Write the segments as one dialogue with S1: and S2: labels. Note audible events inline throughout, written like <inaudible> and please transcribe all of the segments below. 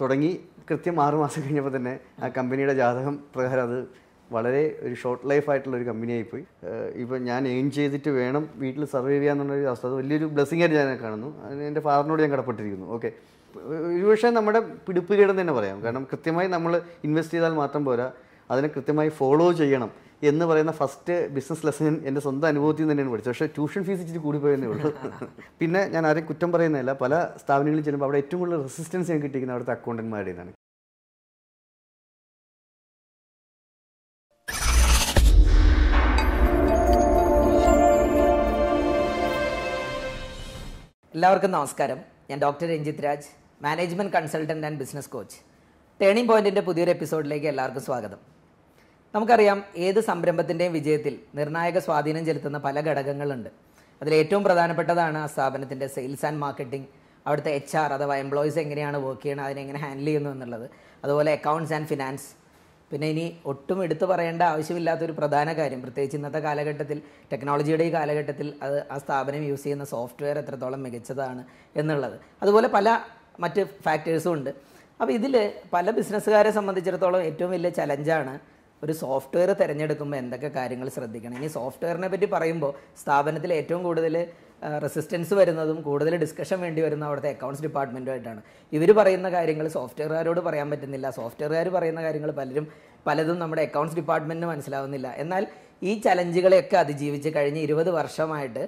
S1: തുടങ്ങി കൃത്യം ആറ് മാസം കഴിഞ്ഞപ്പോൾ തന്നെ ആ കമ്പനിയുടെ ജാതകം പ്രകാരം അത് വളരെ ഒരു ഷോർട്ട് ലൈഫ് ആയിട്ടുള്ള ഒരു കമ്പനിയായിപ്പോയി ഇപ്പം ഞാൻ എയിൻ ചെയ്തിട്ട് വേണം വീട്ടിൽ സർവൈവ് ചെയ്യാന്നുള്ളൊരു അവസ്ഥ. അത് വലിയൊരു ബ്ലെസ്സിങ് ആയിട്ട് ഞാൻ കാണുന്നു. അതിന് എന്റെ ഫാദറിനോട് ഞാൻ കടപ്പെട്ടിരിക്കുന്നു. ഓക്കെ ഒരുപക്ഷെ നമ്മുടെ പിടിപ്പുകേടെന്ന് തന്നെ പറയാം. കാരണം കൃത്യമായി നമ്മൾ ഇൻവെസ്റ്റ് ചെയ്താൽ മാത്രം പോരാ. അതിനെ കൃത്യമായി ഫോളോ ചെയ്യണം. എന്ന് പറയുന്ന ഫസ്റ്റ് ബിസിനസ് ലെസൺ എന്റെ സ്വന്തം അനുഭവത്തിൽ നിന്ന് തന്നെയാണ് പഠിച്ചത്. പക്ഷേ ട്യൂഷൻ ഫീസ് ഇച്ചിരി കൂടിപ്പോയെന്നേ ഉള്ളൂ. പിന്നെ ഞാൻ ആരെയും കുറ്റം പറയുന്നില്ല പല സ്ഥാപനങ്ങളിൽ ചെല്ലുമ്പോൾ അവിടെ ഏറ്റവും കൂടുതൽ റെസിസ്റ്റൻസ് ഞാൻ കിട്ടിയിരിക്കുന്നത് അവിടുത്തെ അക്കൗണ്ടന്മാരുടെ നിന്നാണ്
S2: എല്ലാവർക്കും നമസ്കാരം. ഞാൻ doctor Ranjith Raj management consultant and business coach turning പോയിന്റിന്റെ പുതിയൊരു എപ്പിസോഡിലേക്ക് എല്ലാവർക്കും സ്വാഗതം. നമുക്കറിയാം ഏത് സംരംഭത്തിന്റെയും വിജയത്തിൽ നിർണായക സ്വാധീനം ചെലുത്തുന്ന പല ഘടകങ്ങളുണ്ട്. അതിൽ ഏറ്റവും പ്രധാനപ്പെട്ടതാണ് ആ സ്ഥാപനത്തിന്റെ സെയിൽസ് ആൻഡ് മാർക്കറ്റിംഗ് അവിടുത്തെ എച്ച് ആർ അഥവാ എംപ്ലോയീസ് എങ്ങനെയാണ് വർക്ക് ചെയ്യുന്നത് അതിനെങ്ങനെ ഹാൻഡിൽ ചെയ്യുന്നു എന്നുള്ളത്. അതുപോലെ അക്കൗണ്ട്സ് ആൻഡ് ഫിനാൻസ് പിന്നെ ഇനി ഒട്ടും എടുത്തു പറയേണ്ട ആവശ്യമില്ലാത്തൊരു പ്രധാന കാര്യം പ്രത്യേകിച്ച് ഇന്നത്തെ കാലഘട്ടത്തിൽ ടെക്നോളജിയുടെ ഈ കാലഘട്ടത്തിൽ അത് ആ സ്ഥാപനം യൂസ് ചെയ്യുന്ന സോഫ്റ്റ്വെയർ എത്രത്തോളം മികച്ചതാണ് എന്നുള്ളത്. അതുപോലെ പല മറ്റ് ഫാക്ടേഴ്സും ഉണ്ട്. അപ്പോൾ ഇതിൽ പല ബിസിനസ്സുകാരെ സംബന്ധിച്ചിടത്തോളം ഏറ്റവും വലിയ ചലഞ്ചാണ് ഒരു സോഫ്റ്റ്വെയർ തിരഞ്ഞെടുക്കുമ്പോൾ എന്തൊക്കെ കാര്യങ്ങൾ ശ്രദ്ധിക്കണം? ഇനി സോഫ്റ്റ്വെയറിനെ പറ്റി പറയുമ്പോൾ സ്ഥാപനത്തിൽ ഏറ്റവും കൂടുതൽ റെസിസ്റ്റൻസ് വരുന്നതും കൂടുതൽ ഡിസ്കഷൻ വേണ്ടി വരുന്ന അവിടുത്തെ അക്കൗണ്ട്സ് ഡിപ്പാർട്ട്മെന്റുമായിട്ടാണ് ഇവർ പറയുന്ന കാര്യങ്ങൾ സോഫ്റ്റ്വെയർകാരോട് പറയാൻ പറ്റുന്നില്ല. സോഫ്റ്റ്വെയറുകാർ പറയുന്ന കാര്യങ്ങൾ പലരും പലതും നമ്മുടെ അക്കൗണ്ട്സ് ഡിപ്പാർട്ട്മെന്റിന് മനസ്സിലാവുന്നില്ല. എന്നാൽ ഈ ചലഞ്ചുകളെയൊക്കെ അതിജീവിച്ച് കഴിഞ്ഞ ഇരുപത് വർഷമായിട്ട്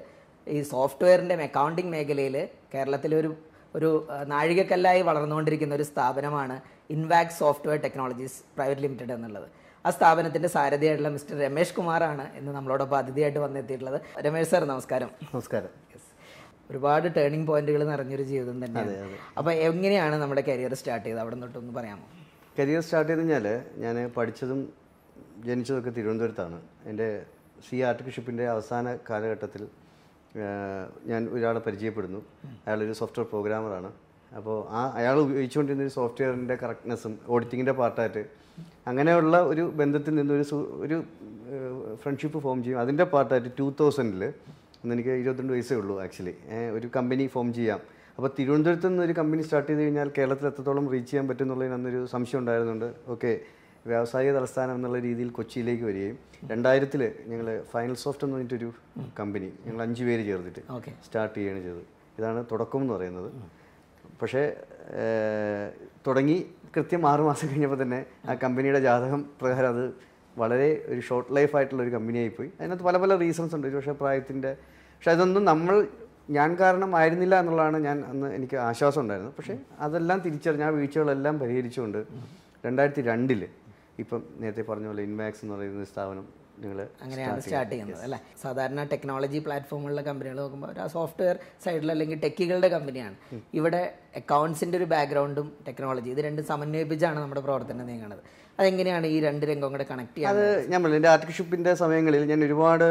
S2: ഈ സോഫ്റ്റ്വെയറിന്റെ അക്കൗണ്ടിങ് മേഖലയിൽ കേരളത്തിലൊരു ഒരു ഒരു നാഴികക്കല്ലായി വളർന്നുകൊണ്ടിരിക്കുന്ന ഒരു സ്ഥാപനമാണ് Invax software technologies private limited എന്നുള്ളത്. ആ സ്ഥാപനത്തിന്റെ സാരഥിയായിട്ടുള്ള മിസ്റ്റർ രമേഷ് കുമാറാണ് ഇന്ന് നമ്മളോടൊപ്പം അതിഥിയായിട്ട് വന്നെത്തിയിട്ടുള്ളത്. രമേഷ് സാർ നമസ്കാരം.
S1: നമസ്കാരം.
S2: ഒരുപാട് ടേണിംഗ് പോയിന്റുകൾ നിറഞ്ഞൊരു ജീവിതം തന്നെ അപ്പോൾ എങ്ങനെയാണ് നമ്മുടെ കരിയർ സ്റ്റാർട്ട് ചെയ്തത്? അവിടെ തൊട്ടൊന്ന് പറയാമോ?
S1: കരിയർ സ്റ്റാർട്ട് ചെയ്ത് കഴിഞ്ഞാൽ ഞാൻ പഠിച്ചതും ജനിച്ചതൊക്കെ തിരുവനന്തപുരത്താണ്. എന്റെ സി ആർട്ടിക്കൽഷിപ്പിന്റെ അവസാന കാലഘട്ടത്തിൽ ഞാൻ ഒരാളെ പരിചയപ്പെടുന്നു. അയാളൊരു സോഫ്റ്റ്വെയർ പ്രോഗ്രാമറാണ്. അപ്പോൾ ആ അയാൾ ഉപയോഗിച്ചുകൊണ്ടിരുന്ന ഒരു സോഫ്റ്റ്വെയറിന്റെ കറക്റ്റ്നെസ്സും ഓഡിറ്റിങ്ങിന്റെ പാർട്ടായിട്ട് അങ്ങനെയുള്ള ഒരു ബന്ധത്തിൽ നിന്ന് ഒരു ഒരു ഫ്രണ്ട്ഷിപ്പ് ഫോം ചെയ്യും. അതിന്റെ പാർട്ടായിട്ട് ടൂ തൗസൻഡിൽ എനിക്ക് ഇരുപത്തിരണ്ട് വയസ്സേ ഉള്ളൂ ആക്ച്വലി ഒരു കമ്പനി ഫോം ചെയ്യാം. അപ്പോൾ തിരുവനന്തപുരത്ത് നിന്ന് ഒരു കമ്പനി സ്റ്റാർട്ട് ചെയ്ത് കഴിഞ്ഞാൽ കേരളത്തിൽ എത്രത്തോളം റീച്ച് ചെയ്യാൻ പറ്റും എന്നുള്ളതിന് അന്നൊരു സംശയം ഉണ്ടായിരുന്നുണ്ട്. ഓക്കെ വ്യാവസായിക തലസ്ഥാനം എന്നുള്ള രീതിയിൽ കൊച്ചിയിലേക്ക് വരികയും രണ്ടായിരത്തിൽ ഞങ്ങൾ ഫൈനൽ സോഫ്റ്റ് എന്ന് പറഞ്ഞിട്ടൊരു കമ്പനി ഞങ്ങൾ അഞ്ച് പേര് ചേർന്നിട്ട് സ്റ്റാർട്ട് ചെയ്യുകയാണ് ചെയ്തത്. ഇതാണ് തുടക്കം എന്ന് പറയുന്നത്. പക്ഷേ തുടങ്ങി കൃത്യം ആറ് മാസം കഴിഞ്ഞപ്പോൾ തന്നെ ആ കമ്പനിയുടെ ജാതകം പ്രകാരം അത് വളരെ ഒരു ഷോർട്ട് ലൈഫ് ആയിട്ടുള്ള ഒരു കമ്പനിയായി പോയി അതിനകത്ത് പല പല റീസൺസ് ഉണ്ട്. പക്ഷേ പ്രായത്തിന്റെ പക്ഷെ അതൊന്നും നമ്മൾ ഞാൻ കാരണം ആയിരുന്നില്ല എന്നുള്ളതാണ് ഞാൻ അന്ന് എനിക്ക് ആശ്വാസം ഉണ്ടായിരുന്നത്. പക്ഷേ അതെല്ലാം തിരിച്ചറിഞ്ഞ് ആ വീഴ്ചകളെല്ലാം പരിഹരിച്ചുകൊണ്ട് രണ്ടായിരത്തി രണ്ടിൽ ഇപ്പം നേരത്തെ പറഞ്ഞ പോലെ ഇൻമാക്സ് എന്ന് പറയുന്ന സ്ഥാപനം നിങ്ങൾ
S2: അങ്ങനെയാണ് സ്റ്റാർട്ട് ചെയ്യുന്നത്. അല്ലേ? സാധാരണ ടെക്നോളജി പ്ലാറ്റ്ഫോമുള്ള കമ്പനികൾ നോക്കുമ്പോൾ ഒരു സോഫ്റ്റ്വെയർ സൈഡിൽ അല്ലെങ്കിൽ ടെക്കികളുടെ കമ്പനിയാണ് ഇവിടെ അക്കൗണ്ട്സിന്റെ ഒരു ബാക്ക്ഗ്രൗണ്ടും ടെക്നോളജി ഇത് രണ്ടും സമന്വയിപ്പിച്ചാണ് നമ്മുടെ പ്രവർത്തനം നീങ്ങുന്നത്. അതെങ്ങനെയാണ് ഈ രണ്ട് രംഗം കൂടെ കണക്ട് ചെയ്യുന്നത്
S1: അത് ഞാൻ പറഞ്ഞു എന്റെ ആർട്ടിക്കൽഷിപ്പിന്റെ സമയങ്ങളിൽ ഞാൻ ഒരുപാട്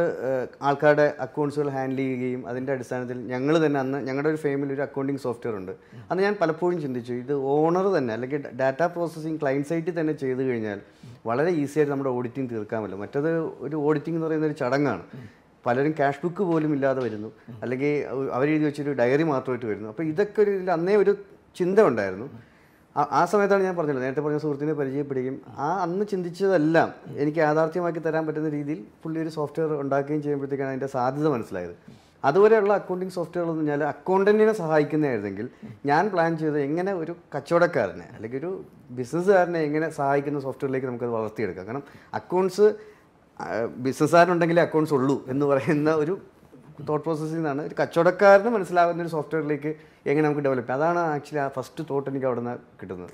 S1: ആൾക്കാരുടെ അക്കൗണ്ട്സുകൾ ഹാൻഡിൽ ചെയ്യുകയും അതിന്റെ അടിസ്ഥാനത്തിൽ ഞങ്ങൾ തന്നെ അന്ന് ഞങ്ങളുടെ ഒരു ഫേമിൽ ഒരു അക്കൗണ്ടിങ് സോഫ്റ്റ്വെയർ ഉണ്ട്. അന്ന് ഞാൻ പലപ്പോഴും ചിന്തിച്ചു ഇത് ഓണർ തന്നെ അല്ലെങ്കിൽ ഡാറ്റ പ്രോസസ്സിങ് ക്ലയന്റ് സൈറ്റിൽ തന്നെ ചെയ്തു കഴിഞ്ഞാൽ വളരെ ഈസിയായിട്ട് നമ്മുടെ ഓഡിറ്റിംഗ് തീർക്കാമല്ലോ. മറ്റത് ഒരു ഓഡിറ്റിംഗ് എന്ന് പറയുന്ന ഒരു ചടങ്ങാണ്. പലരും ക്യാഷ് ബുക്ക് പോലും ഇല്ലാതെ വരുന്നു. അല്ലെങ്കിൽ അവരെഴുതി വെച്ചൊരു ഡയറി മാത്രമായിട്ട് വരുന്നു. അപ്പോൾ ഇതൊക്കെ ഒരു അന്നേ ഒരു ചിന്ത ഉണ്ടായിരുന്നു. ആ- സമയത്താണ് ഞാൻ പറഞ്ഞത്. നേരത്തെ പറഞ്ഞ സുഹൃത്തിനെ പരിചയപ്പെടുകയും ആ അന്ന് ചിന്തിച്ചതെല്ലാം എനിക്ക് യാഥാർത്ഥ്യമാക്കി തരാൻ പറ്റുന്ന രീതിയിൽ പുള്ളി ഒരു സോഫ്റ്റ്വെയർ ഉണ്ടാക്കുകയും ചെയ്യുമ്പോഴത്തേക്കാണ് അതിന്റെ സാധ്യത മനസ്സിലായത്. അതുവരെയുള്ള അക്കൗണ്ടിങ് സോഫ്റ്റ്വെയർ എന്ന് പറഞ്ഞാൽ അക്കൗണ്ടന്റിനെ സഹായിക്കുന്നതായിരുന്നെങ്കിൽ ഞാൻ പ്ലാൻ ചെയ്ത് എങ്ങനെ ഒരു കച്ചവടക്കാരനെ അല്ലെങ്കിൽ ഒരു ബിസിനസ്സുകാരനെ എങ്ങനെ സഹായിക്കുന്ന സോഫ്റ്റ്വെയറിലേക്ക് നമുക്കത് വളർത്തിയെടുക്കാം. കാരണം അക്കൗണ്ട്സ് ബിസിനസ്സുകാരനുണ്ടെങ്കിൽ അക്കൗണ്ട്സ് ഉള്ളൂ എന്ന് പറയുന്ന ഒരു തോട്ട് പ്രോസസ്സിൽ നിന്നാണ്. ഒരു കച്ചവടക്കാരന് മനസ്സിലാകുന്ന ഒരു സോഫ്റ്റ്വെയറിലേക്ക് എങ്ങനെ നമുക്ക് ഡെവലപ്പ് ചെയ്യാം. അതാണ് ആക്ച്വലി ആ ഫസ്റ്റ് തോട്ട് എനിക്ക് അവിടെ നിന്ന് കിട്ടുന്നത്.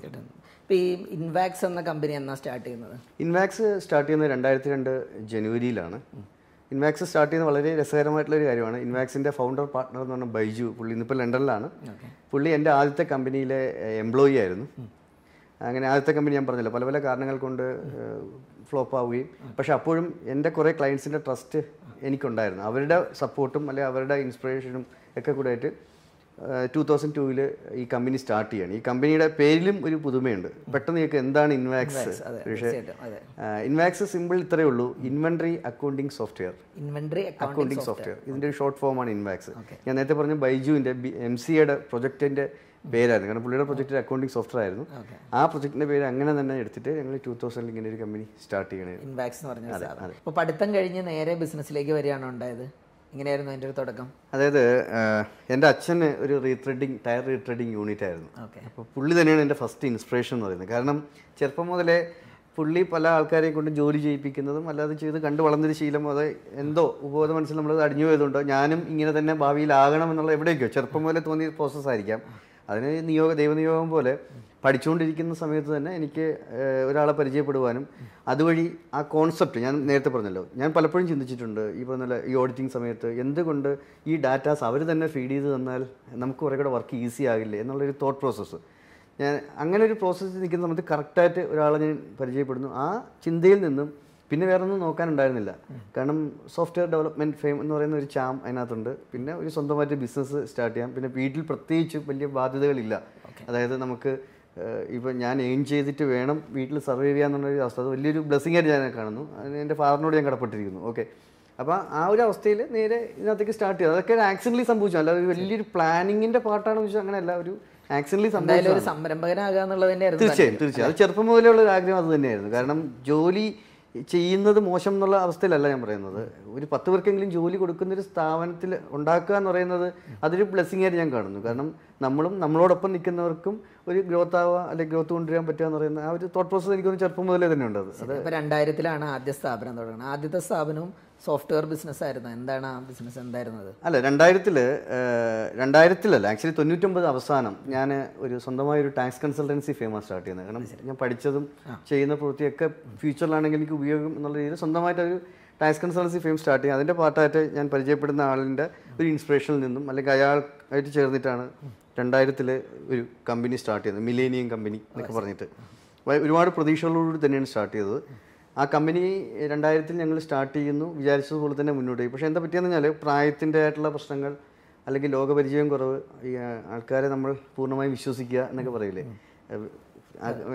S2: ഈ ഇൻവാക്സ് എന്ന കമ്പനി എന്നാ സ്റ്റാർട്ട് ചെയ്യുന്നത്?
S1: ഇൻവാക്സ് സ്റ്റാർട്ട് ചെയ്യുന്നത് രണ്ടായിരത്തി രണ്ട് ജനുവരിയിലാണ്. ഇൻവാക്സ് സ്റ്റാർട്ട് ചെയ്യുന്ന വളരെ രസകരമായിട്ടുള്ള ഒരു കാര്യമാണ്. ഇൻവാക്സിന്റെ ഫൗണ്ടർ പാർട്ണർ എന്ന് പറഞ്ഞാൽ ബൈജു പുള്ളി ഇന്നിപ്പോൾ ലണ്ടനിലാണ്. പുള്ളി എന്റെ ആദ്യത്തെ കമ്പനിയിലെ എംപ്ലോയി ആയിരുന്നു. അങ്ങനെ ആദ്യത്തെ കമ്പനി ഞാൻ പറഞ്ഞില്ല പല പല കാരണങ്ങൾ കൊണ്ട് ഫ്ലോപ്പ് ആവുകയും. പക്ഷെ അപ്പോഴും എന്റെ കുറേ ക്ലയൻസിന്റെ ട്രസ്റ്റ് എനിക്കുണ്ടായിരുന്നു. അവരുടെ സപ്പോർട്ടും അല്ലെങ്കിൽ അവരുടെ ഇൻസ്പിറേഷനും ഒക്കെ കൂടെ ആയിട്ട് ടൂ തൗസൻഡ് ടൂവിൽ ഈ കമ്പനി സ്റ്റാർട്ട് ചെയ്യാണ്. ഈ കമ്പനിയുടെ പേരിലും ഒരു പുതുമയുണ്ട്. പെട്ടെന്ന് നിങ്ങൾക്ക് എന്താണ് ഇൻവാക്സ് പക്ഷേ ഇൻവാക്സ് സിമ്പിൾ ഇത്രയേ ഉള്ളൂ. Inventory accounting software
S2: inventory
S1: accounting software ഇതിന്റെ ഒരു ഷോർട്ട് ഫോമാണ് ഇൻവാക്സ് ഞാൻ നേരത്തെ പറഞ്ഞ ബൈജുവിന്റെ എം സിയുടെ പ്രൊജക്റ്റിന്റെ പേരായിരുന്നു. കാരണം പുള്ളിയുടെ പ്രൊജക്റ്റ് അക്കൗണ്ടിങ് സോഫ്റ്റ്വെയർ ആയിരുന്നു. ആ പ്രൊജക്റ്റിന്റെ പേര് അങ്ങനെ തന്നെ എടുത്തിട്ട് ഞങ്ങൾ ടൂ തൗസൻഡിൽ ഇങ്ങനെ ഒരു കമ്പനി സ്റ്റാർട്ട് ചെയ്യണേ
S2: ഇൻവാക്സ് എന്ന് പറഞ്ഞ സാധനം. അപ്പോൾ പഠിത്തം കഴിഞ്ഞ് നേരെ ബിസിനസ്സിലേക്ക് വരികയാണോ ഉണ്ടായത്? ഇങ്ങനെയായിരുന്നു എന്റെ ഒരു തുടക്കം?
S1: അതായത് എന്റെ അച്ഛന് ഒരു റീത്രെഡിങ് ടയർ റീത്രെഡിങ് യൂണിറ്റ് ആയിരുന്നു. അപ്പോൾ പുള്ളി തന്നെയാണ് എന്റെ ഫസ്റ്റ് ഇൻസ്പിറേഷൻ എന്ന് പറയുന്നത്. കാരണം ചെറുപ്പം മുതലേ പുള്ളി പല ആൾക്കാരെയും കൊണ്ട് ജോലി ചെയ്യിപ്പിക്കുന്നതും അല്ലാതെ ചെയ്ത് കണ്ടു വളർന്നൊരു ശീലം അത് എന്തോ ഉപബോധ മനസ്സിൽ നമ്മൾ അടിഞ്ഞു പോയതുകൊണ്ടോ ഞാനും ഇങ്ങനെ തന്നെ ഭാവിയിലാകണം എന്നുള്ള എവിടെയൊക്കെയോ ചെറുപ്പം മുതലേ തോന്നിയ പ്രോസസ്സ് ആയിരിക്കാം. അതിന് നിയോഗ ദൈവനിയോഗം പോലെ പഠിച്ചുകൊണ്ടിരിക്കുന്ന സമയത്ത് തന്നെ എനിക്ക് ഒരാളെ പരിചയപ്പെടുവാനും അതുവഴി ആ കോൺസെപ്റ്റ് ഞാൻ നേരത്തെ പറഞ്ഞല്ലോ ഞാൻ പലപ്പോഴും ചിന്തിച്ചിട്ടുണ്ട് ഈ പറഞ്ഞ ഈ ഓഡിറ്റിംഗ് സമയത്ത് എന്തുകൊണ്ട് ഈ ഡാറ്റാസ് അവർ തന്നെ ഫീഡ് ചെയ്ത് തന്നാൽ നമുക്ക് കുറേ കൂടെ വർക്ക് ഈസി ആകില്ലേ എന്നുള്ളൊരു തോട്ട് പ്രോസസ്സ് ഞാൻ അങ്ങനെ ഒരു പ്രോസസ്സിൽ നിൽക്കുന്ന സമയത്ത് കറക്റ്റായിട്ട് ഒരാളെ ഞാൻ പരിചയപ്പെടുന്നു. ആ ചിന്തയിൽ നിന്നും പിന്നെ വേറെ ഒന്നും നോക്കാനുണ്ടായിരുന്നില്ല. കാരണം സോഫ്റ്റ്വെയർ ഡെവലപ്മെന്റ് ഫെയിം എന്ന് പറയുന്ന ഒരു ചാം അതിനകത്തുണ്ട്. പിന്നെ ഒരു സ്വന്തമായിട്ട് ബിസിനസ് സ്റ്റാർട്ട് ചെയ്യാം. പിന്നെ വീട്ടിൽ പ്രത്യേകിച്ച് വലിയ ബാധ്യതകളില്ല. അതായത് നമുക്ക് ഇപ്പം ഞാൻ എയിം ചെയ്തിട്ട് വേണം വീട്ടിൽ സർവൈവ് ചെയ്യാന്നുള്ളൊരു അവസ്ഥ. അത് വലിയൊരു ബ്ലെസ്സിങ് ആയിട്ട് ഞാൻ കാണുന്നു. അതിന് എന്റെ ഫാദറിനോട് ഞാൻ കടപ്പെട്ടിരിക്കുന്നു. ഓക്കെ അപ്പോൾ ആ ഒരു അവസ്ഥയിൽ നേരെ ഇതിനകത്തേക്ക് സ്റ്റാർട്ട് ചെയ്തു അതൊക്കെ ഒരു ആക്സിഡന്റലി സംഭവിച്ചു. അല്ല ഒരു വലിയൊരു പ്ലാനിങ്ങിന്റെ പാർട്ടാണെന്ന് വെച്ചാൽ അങ്ങനെയല്ല. ഒരു ആക്സിഡന്റലി സംഭവിച്ചു തീർച്ചയായും തീർച്ചയായും. അത് ചെറുപ്പം മുതലേ ഉള്ള ഒരു ആഗ്രഹം അത് തന്നെയായിരുന്നു. കാരണം ജോലി ചെയ്യുന്നത് മോശം എന്നുള്ള അവസ്ഥയിലല്ല ഞാൻ പറയുന്നത്. ഒരു പത്ത് പേർക്കെങ്കിലും ജോലി കൊടുക്കുന്ന ഒരു സ്ഥാപനത്തിൽ ഉണ്ടാക്കുക എന്ന് പറയുന്നത് അതൊരു ബ്ലെസ്സിങ് ആയിട്ട് ഞാൻ കാണുന്നു. കാരണം നമ്മളും നമ്മളോടൊപ്പം നിൽക്കുന്നവർക്കും ഒരു ഗ്രോത്ത് ആവുക അല്ലെങ്കിൽ ഗ്രോത്ത് കൊണ്ടുവരാൻ പറ്റുക എന്ന് പറയുന്ന ആ ഒരു തോട്ട് പ്രോസസ് എനിക്കൊന്ന് ചെറുപ്പം മുതലേ തന്നെ ഉണ്ട് അത്
S2: രണ്ടായിരത്തിലാണ് ആദ്യ സ്ഥാപനം തുടങ്ങുന്നത്. ആദ്യത്തെ സ്ഥാപനവും സോഫ്റ്റ്വെയർ ബിസിനസ് ആയിരുന്നു. എന്താണ് ആ ബിസിനസ് എന്തായിരുന്നത്?
S1: അല്ല രണ്ടായിരത്തിൽ രണ്ടായിരത്തിലല്ല ആക്ച്വലി തൊണ്ണൂറ്റൊമ്പത് അവസാനം ഞാൻ ഒരു സ്വന്തമായ ഒരു ടാക്സ് കൺസൾട്ടൻസി ഫേമസ് സ്റ്റാർട്ട് ചെയ്യുന്നത് കാരണം ഞാൻ പഠിച്ചതും ചെയ്യുന്ന പ്രവൃത്തിയൊക്കെ ഫ്യൂച്ചറിലാണെങ്കിൽ എനിക്ക് ഉപയോഗം എന്നുള്ള രീതിയിൽ സ്വന്തമായിട്ട് ഒരു ടാക്സ് കൺസൾട്ടൻസി ഫേം സ്റ്റാർട്ട് ചെയ്യും അതിന്റെ പാർട്ടായിട്ട് ഞാൻ പരിചയപ്പെടുന്ന ആളിന്റെ ഒരു ഇൻസ്പിറേഷനിൽ നിന്നും അല്ലെങ്കിൽ അയാൾക്കായിട്ട് ചേർന്നിട്ടാണ് രണ്ടായിരത്തിൽ ഒരു കമ്പനി സ്റ്റാർട്ട് ചെയ്തത്. മിലേനിയം കമ്പനി എന്നൊക്കെ പറഞ്ഞിട്ട്. ഒരുപാട് പ്രതീക്ഷകളോട് തന്നെയാണ് സ്റ്റാർട്ട് ചെയ്തത്. ആ കമ്പനി രണ്ടായിരത്തിൽ ഞങ്ങൾ സ്റ്റാർട്ട് ചെയ്യുന്നു. വിചാരിച്ചതുപോലെ തന്നെ മുന്നോട്ട് പോയി. പക്ഷേ എന്താ പറ്റിയെന്ന് പറഞ്ഞാൽ പ്രായത്തിന്റെ ആയിട്ടുള്ള പ്രശ്നങ്ങൾ അല്ലെങ്കിൽ ലോകപരിചയം കുറവ് ഈ ആൾക്കാരെ നമ്മൾ പൂർണമായും വിശ്വസിക്കുക എന്നൊക്കെ പറയില്ലേ?